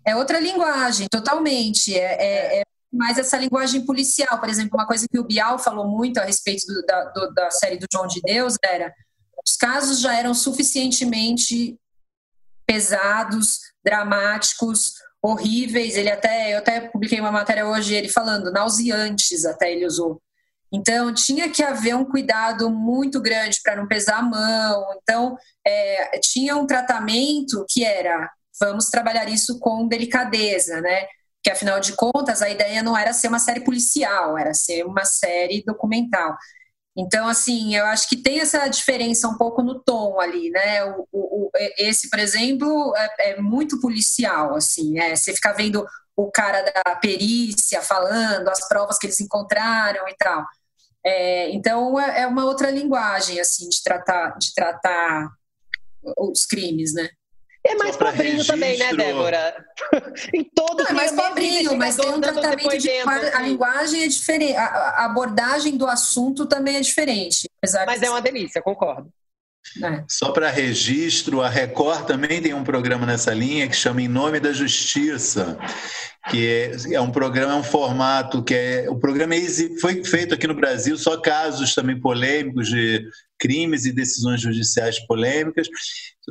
É outra linguagem, totalmente. É, é, é, mais essa linguagem policial. Por exemplo, uma coisa que o Bial falou muito a respeito do, da, do, da série do João de Deus era os casos já eram suficientemente pesados, dramáticos, horríveis. Ele até, eu até publiquei uma matéria hoje ele falando nauseantes, até ele usou. Então, tinha que haver um cuidado muito grande para não pesar a mão. Então, é, tinha um tratamento que era: vamos trabalhar isso com delicadeza, né? Que afinal de contas, a ideia não era ser uma série policial, era ser uma série documental. Então, assim, eu acho que tem essa diferença um pouco no tom ali, né? O, o, esse, por exemplo, é, é, muito policial, assim, é, você fica vendo o cara da perícia falando, as provas que eles encontraram e tal. É, então é, é uma outra linguagem assim de tratar de tratar os crimes, né? É mais pobrinho também, né, Débora? em todo Não, é mais pobrinho, mas tem um tratamento de a assim. linguagem é diferente, a, abordagem do assunto também é diferente. mas é uma delícia, concordo. É. Só para registro, a Record também tem um programa nessa linha que chama Em Nome da Justiça, que é, é um programa, é um formato que é. O programa é, foi feito aqui no Brasil, só casos também polêmicos de crimes e decisões judiciais polêmicas.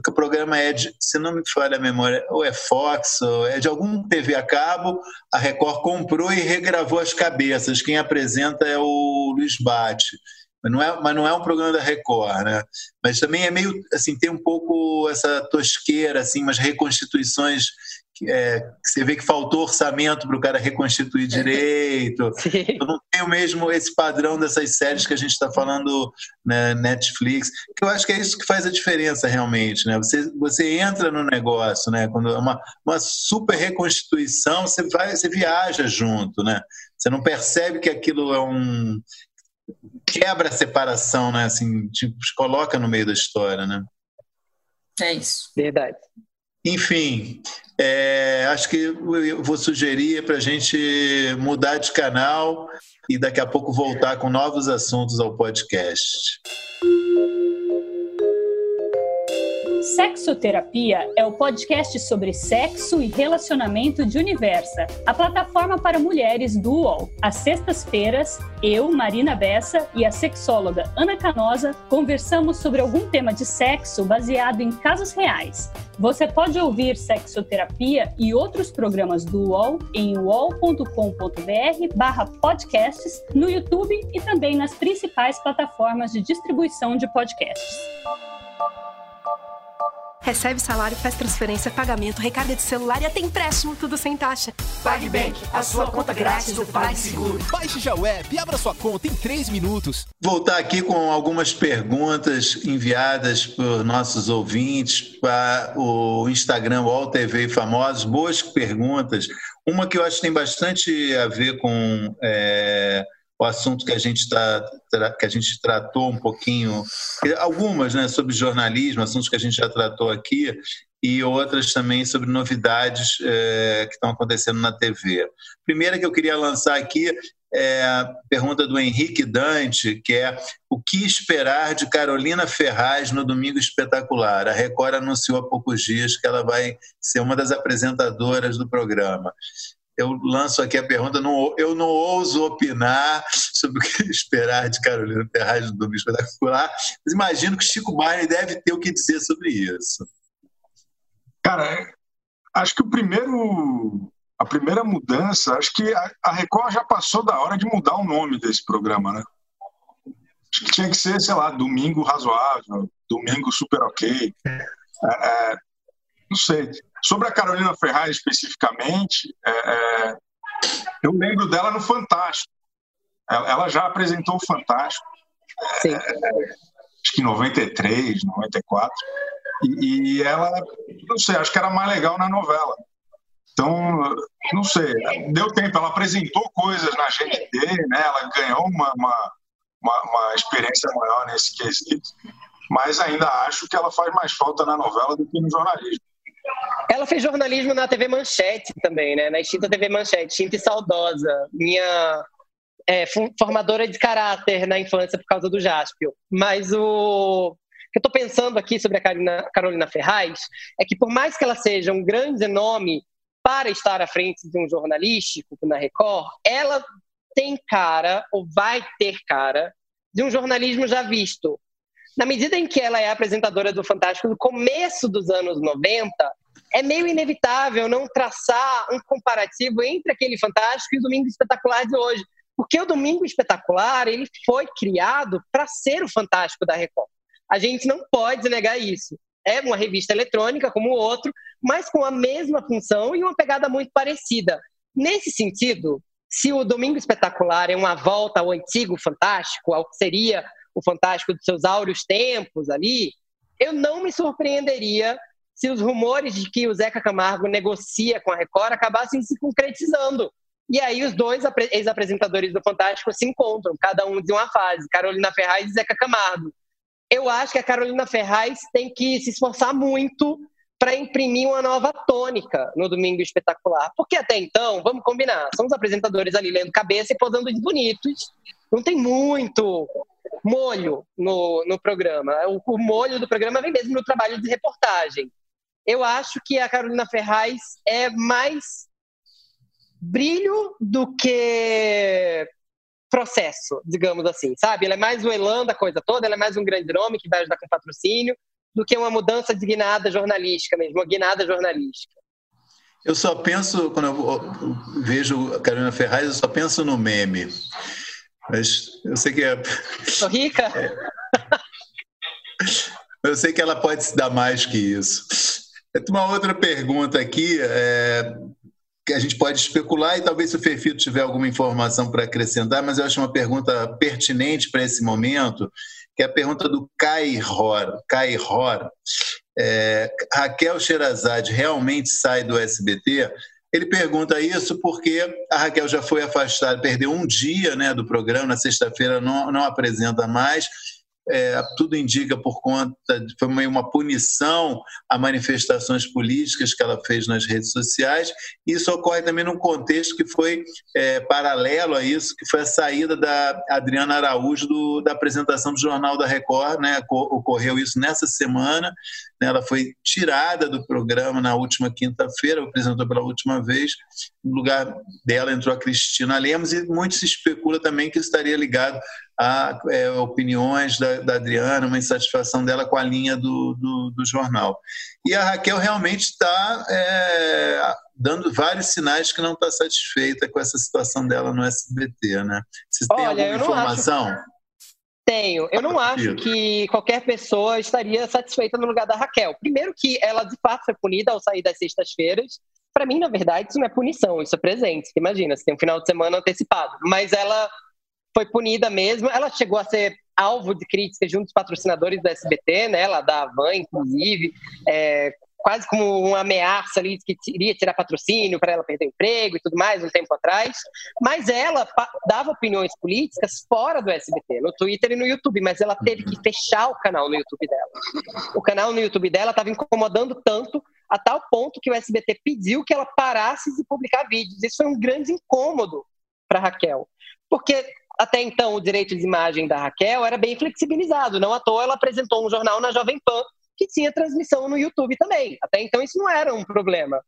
O programa é de, se não me falha a memória, ou é Fox, ou é de algum TV a cabo, a Record comprou e regravou as cabeças. Quem apresenta é o Luiz Bate. Mas não, é, mas não é um programa da Record, né? Mas também é meio, assim, tem um pouco essa tosqueira, assim, umas reconstituições que, é, que você vê que faltou orçamento para o cara reconstituir direito. Eu não tenho mesmo esse padrão dessas séries que a gente está falando na né, Netflix, que eu acho que é isso que faz a diferença realmente, né? Você, você entra no negócio, né? Quando é uma, uma super reconstituição, você vai, você viaja junto, né? Você não percebe que aquilo é um quebra a separação, né? Assim, tipo, coloca no meio da história, né? É isso. Verdade. Enfim, é, acho que eu vou sugerir para a gente mudar de canal e daqui a pouco voltar com novos assuntos ao podcast. Sexoterapia é o podcast sobre sexo e relacionamento de Universa, a plataforma para mulheres do UOL. Às sextas-feiras, eu, Marina Bessa e a sexóloga Ana Canosa conversamos sobre algum tema de sexo baseado em casos reais. Você pode ouvir Sexoterapia e outros programas do UOL em uol.com.br/podcasts no YouTube e também nas principais plataformas de distribuição de podcasts. Recebe salário, faz transferência, pagamento, recarga de celular e até empréstimo, tudo sem taxa. PagBank, a sua conta grátis do PagSeguro. Baixe já o app e abra sua conta em 3 minutos. Voltar aqui com algumas perguntas enviadas por nossos ouvintes para o Instagram UOL TV Famosos. Boas perguntas. Uma que eu acho que tem bastante a ver com... É o assunto que a gente tá, que a gente tratou um pouquinho, algumas, né, sobre jornalismo, assuntos que a gente já tratou aqui, e outras também sobre novidades é, que estão acontecendo na TV. Primeira que eu queria lançar aqui é, pergunta do Henrique Dante, que é o que esperar de Carolina Ferraz no Domingo Espetacular? A Record anunciou há poucos dias que ela vai ser uma das apresentadoras do programa. Eu lanço aqui a pergunta, não, eu não ouso opinar sobre o que esperar de Carolina Ferraz no Domingo Espetacular, mas imagino que Chico Barney deve ter o que dizer sobre isso. Cara, acho que o primeiro a primeira mudança, acho que a Record já passou da hora de mudar o nome desse programa, né? Acho que tinha que ser, sei lá, Domingo Razoável, Domingo Super Ok. É, é, não sei. Sobre a Carolina Ferraz especificamente, é, é eu lembro dela no Fantástico. Ela já apresentou o Fantástico. Sim. É, acho que em 93, 94. E, e ela, não sei, acho que era mais legal na novela. Então, não sei, deu tempo. Ela apresentou coisas na GNT, né? ela ganhou uma, uma, uma, uma experiência maior nesse quesito, mas ainda acho que ela faz mais falta na novela do que no jornalismo. Ela fez jornalismo na TV Manchete também, né? Na extinta TV Manchete, extinta e saudosa. Minha é, formadora de caráter na infância por causa do Jaspio. Mas o que eu estou pensando aqui sobre a Carolina, Carolina Ferraz é que por mais que ela seja um grande nome para estar à frente de um jornalístico na Record, ela tem cara, ou vai ter cara, de um jornalismo já visto. Na medida em que ela é apresentadora do Fantástico no começo dos anos 90, é meio inevitável não traçar um comparativo entre aquele Fantástico e o Domingo Espetacular de hoje. Porque o Domingo Espetacular ele foi criado para ser o Fantástico da Record. A gente não pode negar isso é uma revista eletrônica como o outro, mas com a mesma função e uma pegada muito parecida. Nesse sentido, se o Domingo Espetacular é uma volta ao antigo Fantástico, ao que seria o Fantástico dos seus áureos tempos ali, eu não me surpreenderia se os rumores de que o Zeca Camargo negocia com a Record acabassem se concretizando. E aí os dois ex-apresentadores do Fantástico se encontram, cada um de uma fase, Carolina Ferraz e Zeca Camargo eu acho que a Carolina Ferraz tem que se esforçar muito para imprimir uma nova tônica no Domingo Espetacular. Porque até então, vamos combinar, são os apresentadores ali lendo cabeça e posando de bonitos. Não tem muito molho no, no programa. O, o molho do programa vem mesmo no trabalho de reportagem. Eu acho que a Carolina Ferraz é mais brilho do que processo, digamos assim, sabe? Ela é mais o elan da coisa toda, ela é mais um grande nome que vai ajudar com patrocínio, do que uma mudança de guinada jornalística mesmo, uma guinada jornalística. Eu só penso, quando eu vejo a Carolina Ferraz, eu só penso no meme. Mas eu sei que é. Tô rica? É. Eu sei que ela pode se dar mais que isso. Uma outra pergunta aqui, é, que a gente pode especular e talvez se o Fefito tiver alguma informação para acrescentar, mas eu acho uma pergunta pertinente para esse momento, que é a pergunta do Kai Hor. Kai Hor. É, Raquel Sherazade realmente sai do SBT? Ele pergunta isso porque a Raquel já foi afastada, perdeu um dia né, do programa, na sexta-feira não, não apresenta mais, é, tudo indica por conta, de, foi meio uma punição a manifestações políticas que ela fez nas redes sociais. Isso ocorre também num contexto que foi é, paralelo a isso, que foi a saída da Adriana Araújo do, da apresentação do Jornal da Record, né? ocorreu isso nessa semana. Né? Ela foi tirada do programa na última quinta-feira, apresentou pela última vez. No lugar dela entrou a Cristina Lemos e muito se especula também que estaria ligado a é, opiniões da, da, Adriana, uma insatisfação dela com a linha do, do, do jornal. E a Raquel realmente está é, dando vários sinais que não está satisfeita com essa situação dela no SBT, né? Você tem Olha, alguma informação? Acho... Tenho. Eu não acho que qualquer pessoa estaria satisfeita no lugar da Raquel. Primeiro que ela, de fato, foi punida ao sair das sextas-feiras. Para mim, na verdade, isso não é punição, isso é presente. Imagina, você tem um final de semana antecipado. Mas ela foi punida mesmo. Ela chegou a ser alvo de críticas junto dos patrocinadores do SBT, né? Ela da Van, inclusive, é, quase como uma ameaça ali que iria tirar patrocínio para ela perder emprego e tudo mais um tempo atrás. Mas ela dava opiniões políticas fora do SBT, no Twitter e no YouTube, mas ela teve que fechar o canal no YouTube dela. O canal no YouTube dela estava incomodando tanto a tal ponto que o SBT pediu que ela parasse de publicar vídeos. Isso foi um grande incômodo para Raquel porque até então o direito de imagem da Raquel era bem flexibilizado. Não à toa ela apresentou um jornal na Jovem Pan que tinha transmissão no YouTube também. Até então isso não era um problema.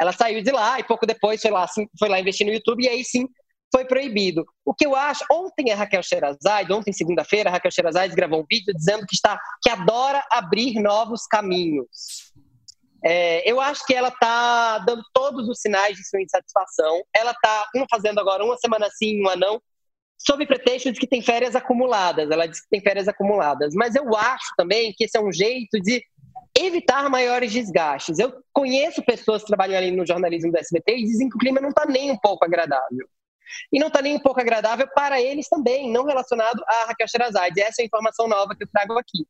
Ela saiu de lá e pouco depois foi lá, foi lá investir no YouTube e aí sim foi proibido. O que eu acho, ontem a Raquel Sherazade, ontem segunda-feira, a Raquel Sherazade gravou um vídeo dizendo que está que adora abrir novos caminhos. É, eu acho que ela está dando todos os sinais de sua insatisfação. Ela está fazendo agora uma semana sim, uma não, sob pretexto de que tem férias acumuladas. Ela diz que tem férias acumuladas. Mas eu acho também que esse é um jeito de evitar maiores desgastes. Eu conheço pessoas que trabalham ali no jornalismo do SBT e dizem que o clima não está nem um pouco agradável. E não está nem um pouco agradável para eles também, não relacionado a Raquel Sherazade. Essa é a informação nova que eu trago aqui.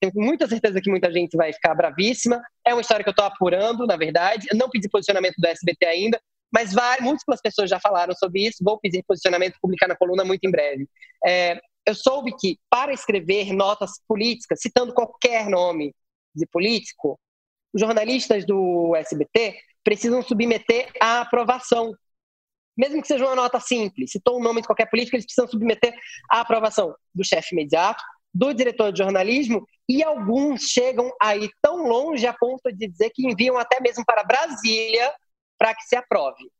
Tenho muita certeza que muita gente vai ficar bravíssima. É uma história que eu estou apurando, na verdade. Eu não pedi posicionamento do SBT ainda, mas várias, múltiplas pessoas já falaram sobre isso. Vou pedir posicionamento, publicar na coluna muito em breve. É, eu soube que, para escrever notas políticas, citando qualquer nome de político, os jornalistas do SBT precisam submeter à aprovação. Mesmo que seja uma nota simples, citou um nome de qualquer político, eles precisam submeter à aprovação do chefe imediato, do diretor de jornalismo, e alguns chegam aí tão longe a ponto de dizer que enviam até mesmo para Brasília para que se aprove.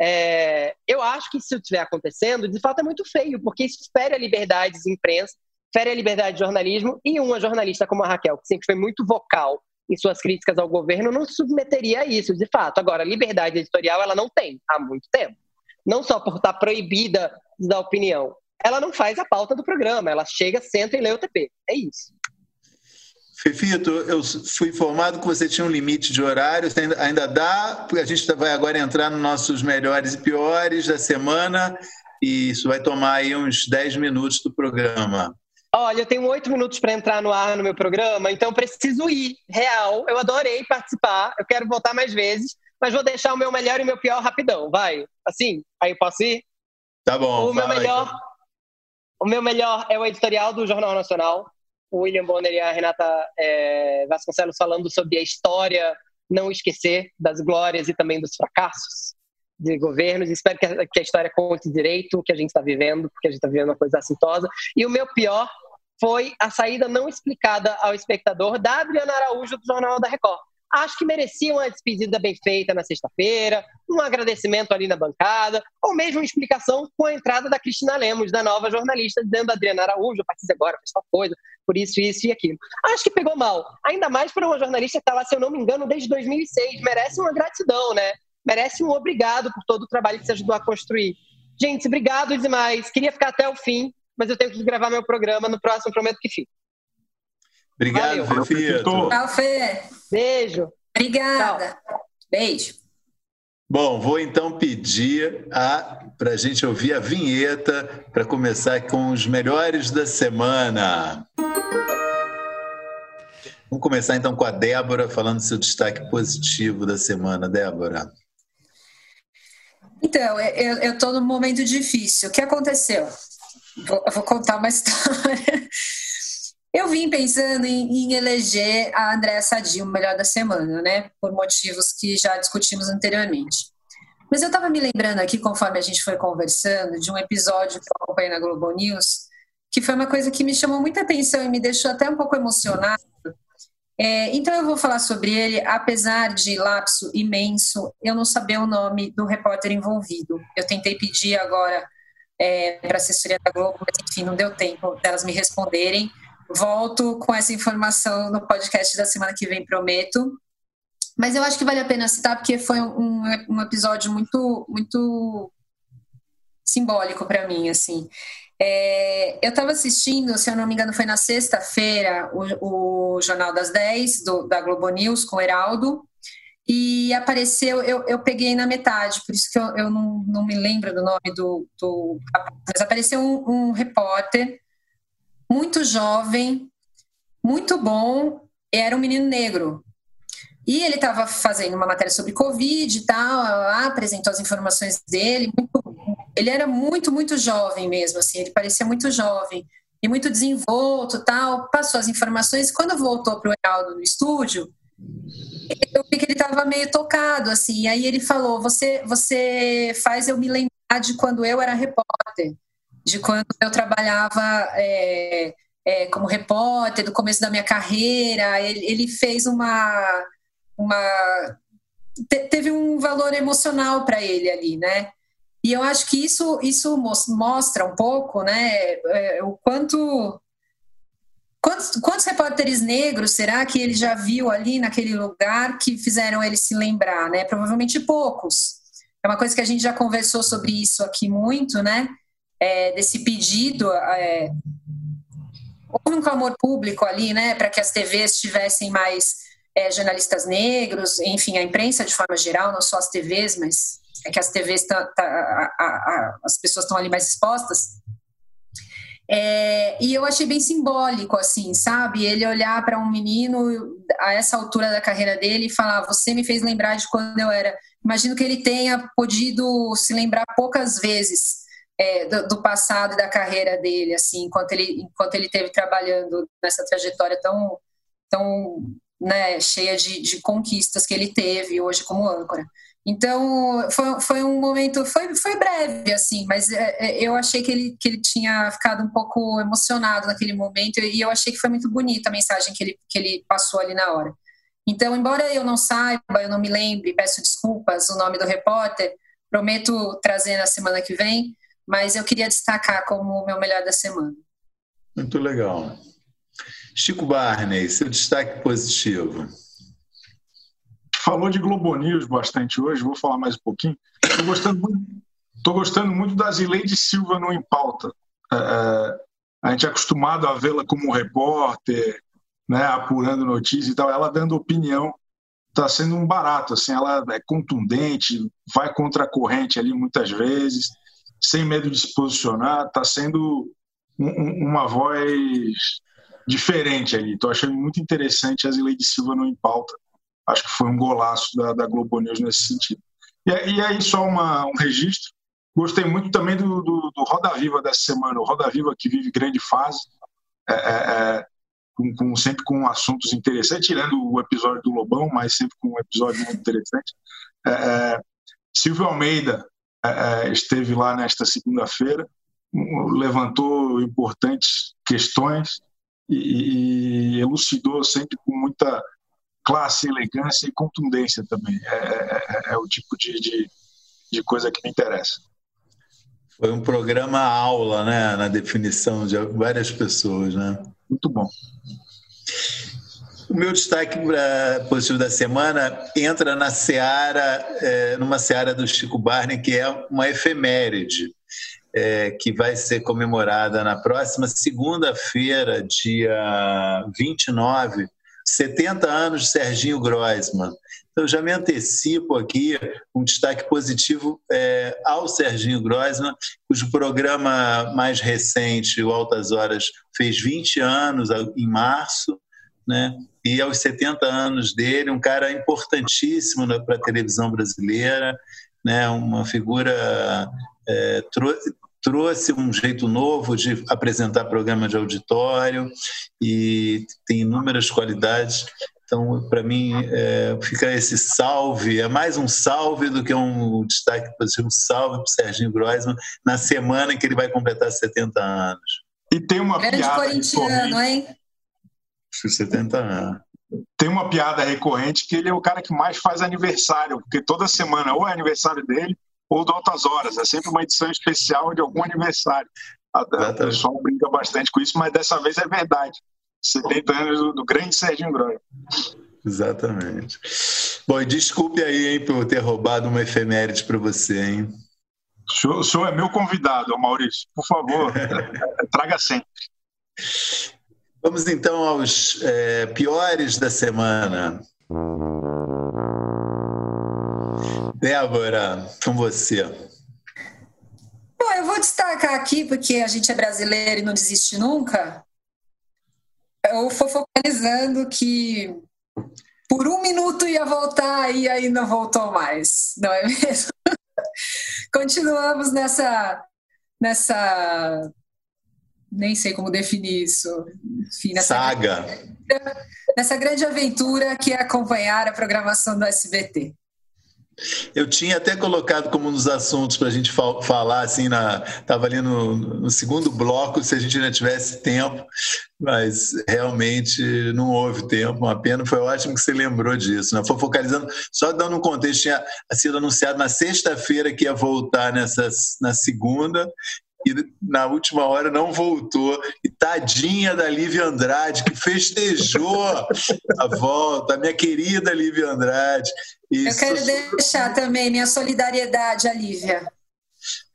É, eu acho que isso estiver acontecendo, de fato é muito feio, porque isso fere a liberdade de imprensa, fere a liberdade de jornalismo, e uma jornalista como a Raquel, que sempre foi muito vocal em suas críticas ao governo, não se submeteria a isso, de fato. Agora, liberdade editorial ela não tem há muito tempo. Não só por estar proibida dar opinião, ela não faz a pauta do programa, ela chega, senta e lê o TP. É isso. Fefito, eu fui informado que você tinha um limite de horário, ainda, dá, porque a gente vai agora entrar nos nossos melhores e piores da semana, e isso vai tomar aí uns 10 minutos do programa. Olha, eu tenho oito minutos para entrar no ar no meu programa, então preciso ir. Real, eu adorei participar, eu quero voltar mais vezes, mas vou deixar o meu melhor e o meu pior rapidão, vai. Assim, aí eu posso ir? Tá bom. O meu melhor, o meu melhor é o editorial do Jornal Nacional o William Bonner e a Renata é, Vasconcelos falando sobre a história, não esquecer das glórias e também dos fracassos de governos. Espero que a, que a história conte direito o que a gente está vivendo, porque a gente está vivendo uma coisa assintosa. E o meu pior foi a saída não explicada ao espectador da Adriana Araújo do Jornal da Record acho que mereciam uma despedida bem feita na sexta-feira, um agradecimento ali na bancada, ou mesmo uma explicação com a entrada da Cristina Lemos, da nova jornalista, dizendo Adriana Araújo, a partir de agora fez tal coisa, por isso, isso e aquilo. Acho que pegou mal, ainda mais para uma jornalista que está lá, se eu não me engano, desde 2006. Merece uma gratidão, né? Merece um obrigado por todo o trabalho que você ajudou a construir. Gente, obrigado demais. Queria ficar até o fim, mas eu tenho que gravar meu programa no próximo, prometo que fico. Obrigado, Fefito. Tchau, Fê. Beijo. Obrigada. Tchau. Beijo. Bom, vou então pedir para a gente ouvir a vinheta para começar com os melhores da semana. Vamos começar então com a Débora, falando seu destaque positivo da semana. Débora. Então, eu estou num momento difícil. O que aconteceu? Vou, vou contar uma história. Eu vim pensando em, em eleger a Andréa Sadi o melhor da semana, né? Por motivos que já discutimos anteriormente. Mas eu estava me lembrando aqui, conforme a gente foi conversando, de um episódio que eu acompanhei na Globo News, que foi uma coisa que me chamou muita atenção e me deixou até um pouco emocionada. É, então eu vou falar sobre ele, apesar de lapso imenso, eu não saber o nome do repórter envolvido. Eu tentei pedir agora é, para a assessoria da Globo, mas enfim, não deu tempo delas me responderem. Volto com essa informação no podcast da semana que vem, prometo. Mas eu acho que vale a pena citar porque foi um, um episódio muito, muito simbólico para mim, assim. É, eu estava assistindo, se eu não me engano, foi na sexta-feira, o, o, Jornal das 10 do, da Globo News com o Heraldo, e apareceu, eu, eu peguei na metade, por isso que eu, eu não, não me lembro do nome do, do mas apareceu um, um repórter muito jovem, muito bom, era um menino negro. E ele estava fazendo uma matéria sobre Covid e tal, apresentou as informações dele. Muito, ele era muito, muito jovem mesmo, assim, ele parecia muito jovem e muito desenvolto tal. Passou as informações. Quando voltou para o Heraldo no estúdio, eu vi que ele estava meio tocado, assim. Aí ele falou: Você, você faz eu me lembrar de quando eu era repórter, de quando eu trabalhava é, é, como repórter, do começo da minha carreira. Ele, ele fez uma. uma te, teve um valor emocional para ele ali, né? E eu acho que isso, isso mostra um pouco né, é, o quanto. Quantos, quantos repórteres negros será que ele já viu ali naquele lugar que fizeram ele se lembrar? Né? Provavelmente poucos. É uma coisa que a gente já conversou sobre isso aqui muito, né? É, desse pedido. É, houve um clamor público ali, né, para que as TVs tivessem mais é, jornalistas negros, enfim, a imprensa de forma geral, não só as TVs, mas é que as TVs, tá, tá, a, a, as pessoas estão ali mais expostas. É, e eu achei bem simbólico, assim, sabe? Ele olhar para um menino a essa altura da carreira dele e falar: Você me fez lembrar de quando eu era. Imagino que ele tenha podido se lembrar poucas vezes é, do, do, passado e da carreira dele, assim, enquanto ele enquanto ele teve trabalhando nessa trajetória tão tão né, cheia de, de conquistas que ele teve hoje como âncora. Então, foi, foi um momento, foi, foi breve, assim, mas é, é, eu achei que ele, que ele tinha ficado um pouco emocionado naquele momento e eu achei que foi muito bonita a mensagem que ele, que ele passou ali na hora. Então, embora eu não saiba, eu não me lembre, peço desculpas, o nome do repórter, prometo trazer na semana que vem, mas eu queria destacar como o meu melhor da semana. Muito legal. Chico Barney, seu destaque positivo falou de Globo News bastante hoje, vou falar mais um pouquinho. Estou gostando muito, tô gostando muito da Zileide Silva no Em Pauta. É, é, a gente é acostumado a vê-la como repórter, né, apurando notícias e tal, ela dando opinião está sendo um barato, assim, ela é contundente, vai contra a corrente ali muitas vezes, sem medo de se posicionar, está sendo um, um, uma voz diferente ali. Estou achando muito interessante a Zileide Silva no Em Pauta acho que foi um golaço da, da Globo News nesse sentido. E, e aí, só uma, um registro. Gostei muito também do, do, do, Roda Viva dessa semana. O Roda Viva que vive grande fase, é, é, é, com, com, sempre com assuntos interessantes, tirando o episódio do Lobão, mas sempre com um episódio muito interessante. É, é, Silvio Almeida esteve lá nesta segunda-feira, levantou importantes questões e, e elucidou sempre com muita classe, elegância e contundência também. É, é, é, é o tipo de, de, de, coisa que me interessa. Foi um programa aula, né, na definição de várias pessoas, né? Muito bom. O meu destaque positivo da semana entra na seara, é, numa seara do Chico Barney, que é uma efeméride, é, que vai ser comemorada na próxima segunda-feira, dia 29 70 anos de Serginho Groisman. Então, já me antecipo aqui um destaque positivo é, ao Serginho Groisman, cujo programa mais recente, o Altas Horas, fez 20 anos em março, né? e aos 70 anos dele, um cara importantíssimo para a televisão brasileira, né? uma figura é, trouxe um jeito novo de apresentar programa de auditório e tem inúmeras qualidades. Então, para mim, é, fica esse salve, é mais um salve do que um destaque positivo, um salve para o Serginho Groisman na semana em que ele vai completar 70 anos. E tem uma Grande piada corintiano, hein? 70 anos. Tem uma piada recorrente que ele é o cara que mais faz aniversário, porque toda semana ou é aniversário dele ou do Altas Horas. É sempre uma edição especial de algum aniversário. O pessoal brinca bastante com isso, mas dessa vez é verdade. 70 anos do, do grande Serginho Groy. Exatamente. Bom, e desculpe aí, hein, por ter roubado uma efeméride para você, hein? O senhor, o senhor, é meu convidado, Maurício. Por favor, traga sempre. Vamos então aos é, piores da semana. Débora, com você. Bom, eu vou destacar aqui, porque a gente é brasileiro e não desiste nunca. Eu vou focalizando que por um minuto ia voltar e aí não voltou mais, não é mesmo? Continuamos nessa, nessa, nem sei como definir isso, Enfim, nessa saga, nessa grande aventura que é acompanhar a programação do SBT. Eu tinha até colocado como nos assuntos para a gente fal falar, assim, na estava ali no, no, segundo bloco, se a gente ainda tivesse tempo, mas realmente não houve tempo, uma pena. Foi ótimo que você lembrou disso. Né? Foi focalizando, só dando um contexto, tinha sido anunciado na sexta-feira que ia voltar nessa, na segunda, e na última hora não voltou. E tadinha da Lívia Andrade, que festejou a volta, a minha querida Lívia Andrade. Eu quero deixar também minha solidariedade à Lívia.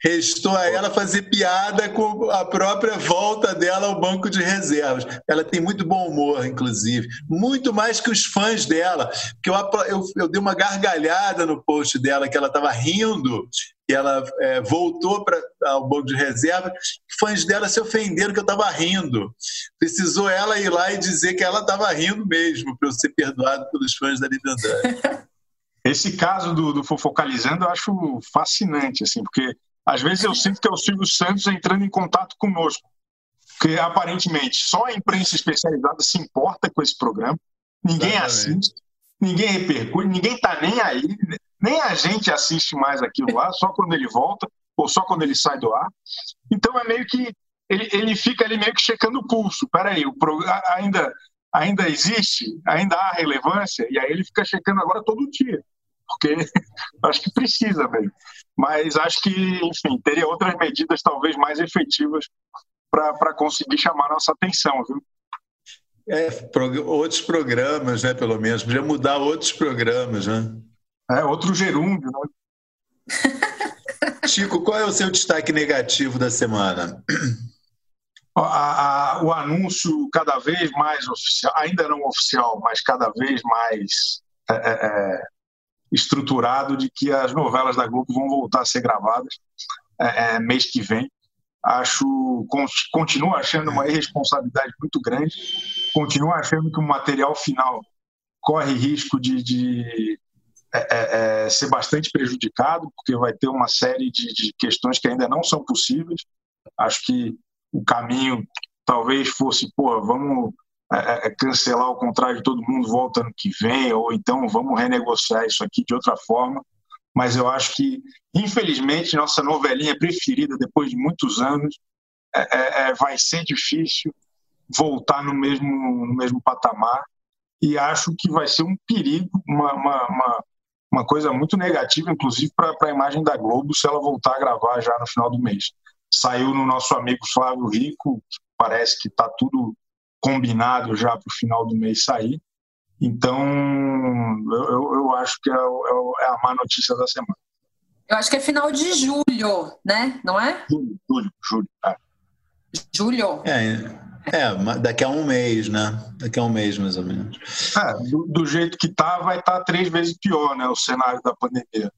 Restou a ela fazer piada com a própria volta dela ao banco de reservas. Ela tem muito bom humor, inclusive. Muito mais que os fãs dela. Porque eu, eu, eu dei uma gargalhada no post dela, que ela estava rindo que ela é, voltou para ao banco de reserva, fãs dela se ofenderam que eu estava rindo. Precisou ela ir lá e dizer que ela estava rindo mesmo, para eu ser perdoado pelos fãs da Lívia Andrade. Esse caso do, do Fofocalizando eu acho fascinante, assim, porque às vezes eu sinto que é o Silvio Santos entrando em contato conosco, porque aparentemente só a imprensa especializada se importa com esse programa, ninguém Exatamente. assiste, ninguém repercute, ninguém está nem aí, nem a gente assiste mais aquilo lá, só quando ele volta ou só quando ele sai do ar. Então é meio que ele, ele fica ali meio que checando o pulso. Peraí, o pro, ainda ainda existe, ainda há relevância e aí ele fica checando agora todo dia, porque acho que precisa mesmo. Mas acho que, enfim, teria outras medidas talvez mais efetivas para conseguir chamar nossa atenção, viu? É, outros programas, né, pelo menos. Podia mudar outros programas, né? É, outro gerúndio, né? Chico, qual é o seu destaque negativo da semana? A, a, o anúncio cada vez mais oficial, ainda não oficial, mas cada vez mais é, é, é estruturado de que as novelas da Globo vão voltar a ser gravadas é, é mês que vem. Acho, continuo achando uma irresponsabilidade muito grande, continuo achando que o material final corre risco de, de é, é, é, ser bastante prejudicado, porque vai ter uma série de, de, questões que ainda não são possíveis. Acho que o caminho talvez fosse, pô, vamos é, é, é, cancelar o contrato de todo mundo, volta ano que vem, ou então vamos renegociar isso aqui de outra forma. Mas eu acho que, infelizmente, nossa novelinha preferida, depois de muitos anos, vai ser difícil voltar no mesmo, no mesmo patamar e acho que vai ser um perigo, uma, uma, uma, uma coisa muito negativa, inclusive para a imagem da Globo, se ela voltar a gravar já no final do mês. Saiu no nosso amigo Flávio Rico, que parece que está tudo combinado já para o final do mês sair. Então, eu, eu acho que é, é, é, a má notícia da semana. Eu acho que é final de julho, né? Não é? Julho, julho, julho. É. Julho? É, é, daqui a um mês, né? Daqui a um mês, mais ou menos. É, do, do jeito que tá, vai estar tá três vezes pior, né? O cenário da pandemia.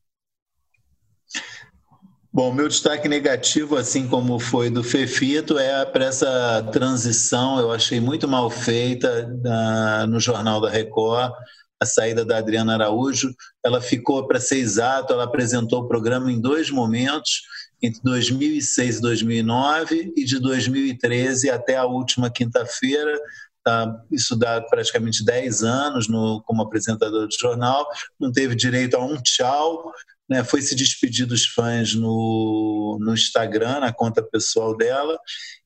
Bom, meu destaque negativo, assim como foi do Fefito, é para essa transição, eu achei muito mal feita uh, no Jornal da Record, a saída da Adriana Araújo. Ela ficou, para ser exato, ela apresentou o programa em dois momentos, entre 2006 e 2009 e de 2013 até a última quinta-feira. Tá? Isso dá praticamente 10 anos no, como apresentador de jornal. Não teve direito a um tchau, né? foi se despedir dos fãs no, no Instagram, na conta pessoal dela.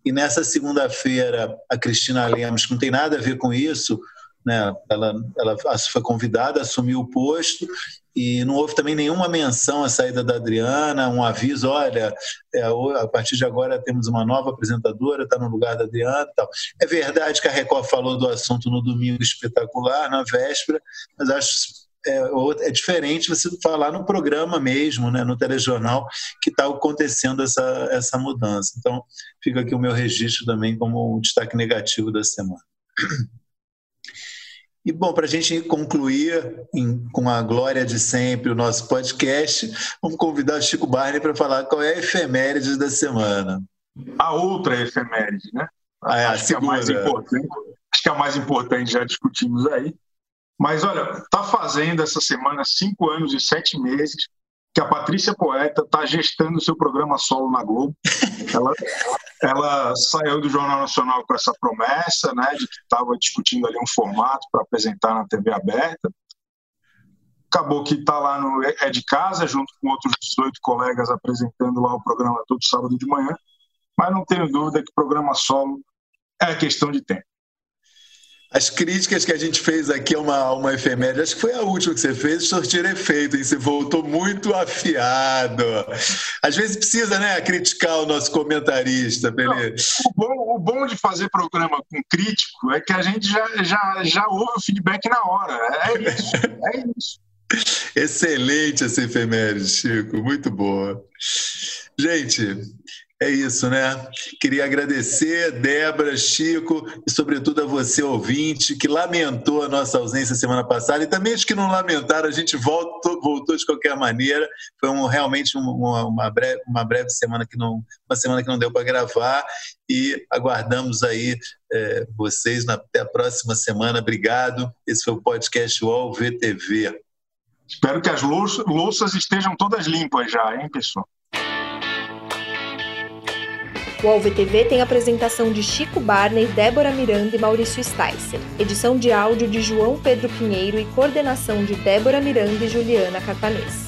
E nessa segunda-feira, a Cristina Lemos, que não tem nada a ver com isso, né? ela, ela foi convidada, assumiu o posto e não houve também nenhuma menção à saída da Adriana, um aviso, olha, é, a partir de agora temos uma nova apresentadora, está no lugar da Adriana tal. É verdade que a Record falou do assunto no domingo espetacular, na véspera, mas acho é, é diferente você falar no programa mesmo, né, no telejornal, que está acontecendo essa, essa mudança. Então, fica aqui o meu registro também como um destaque negativo da semana. E, bom, para a gente concluir em, com a glória de sempre o nosso podcast, vamos convidar o Chico Barney para falar qual é a efeméride da semana. A outra efeméride, né? Ah, é, a acho, que é a mais importante, acho que é a mais importante, já discutimos aí. Mas, olha, está fazendo essa semana cinco anos e sete meses que a Patrícia Poeta está gestando o seu programa solo na Globo. Ela, ela saiu do Jornal Nacional com essa promessa, né, de que estava discutindo ali um formato para apresentar na TV aberta. acabou que está lá no É de Casa, junto com outros 18 colegas apresentando lá o programa todo sábado de manhã, mas não tenho dúvida que o programa solo é questão de tempo. As críticas que a gente fez aqui a uma, uma efeméride, acho que foi a última que você fez, sortir efeito, e você voltou muito afiado. Às vezes precisa, né, criticar o nosso comentarista, Pelé. O bom, o bom de fazer programa com crítico é que a gente já, já, já ouve o feedback na hora. É isso, é isso. Excelente essa efeméride, Chico, muito boa. Gente, é isso, né? Queria agradecer, Débora, Chico e, sobretudo, a você, ouvinte, que lamentou a nossa ausência semana passada e também os que não lamentaram, a gente voltou, voltou de qualquer maneira. Foi um, realmente uma, uma, breve, uma breve semana que não, uma semana que não deu para gravar e aguardamos aí é, vocês na, até a próxima semana. Obrigado. Esse foi o podcast UOL VTV. Espero que as louças estejam todas limpas já, hein, pessoal? O AlvTV tem apresentação de Chico Barney, Débora Miranda e Maurício Sticer. Edição de áudio de João Pedro Pinheiro e coordenação de Débora Miranda e Juliana Catanês.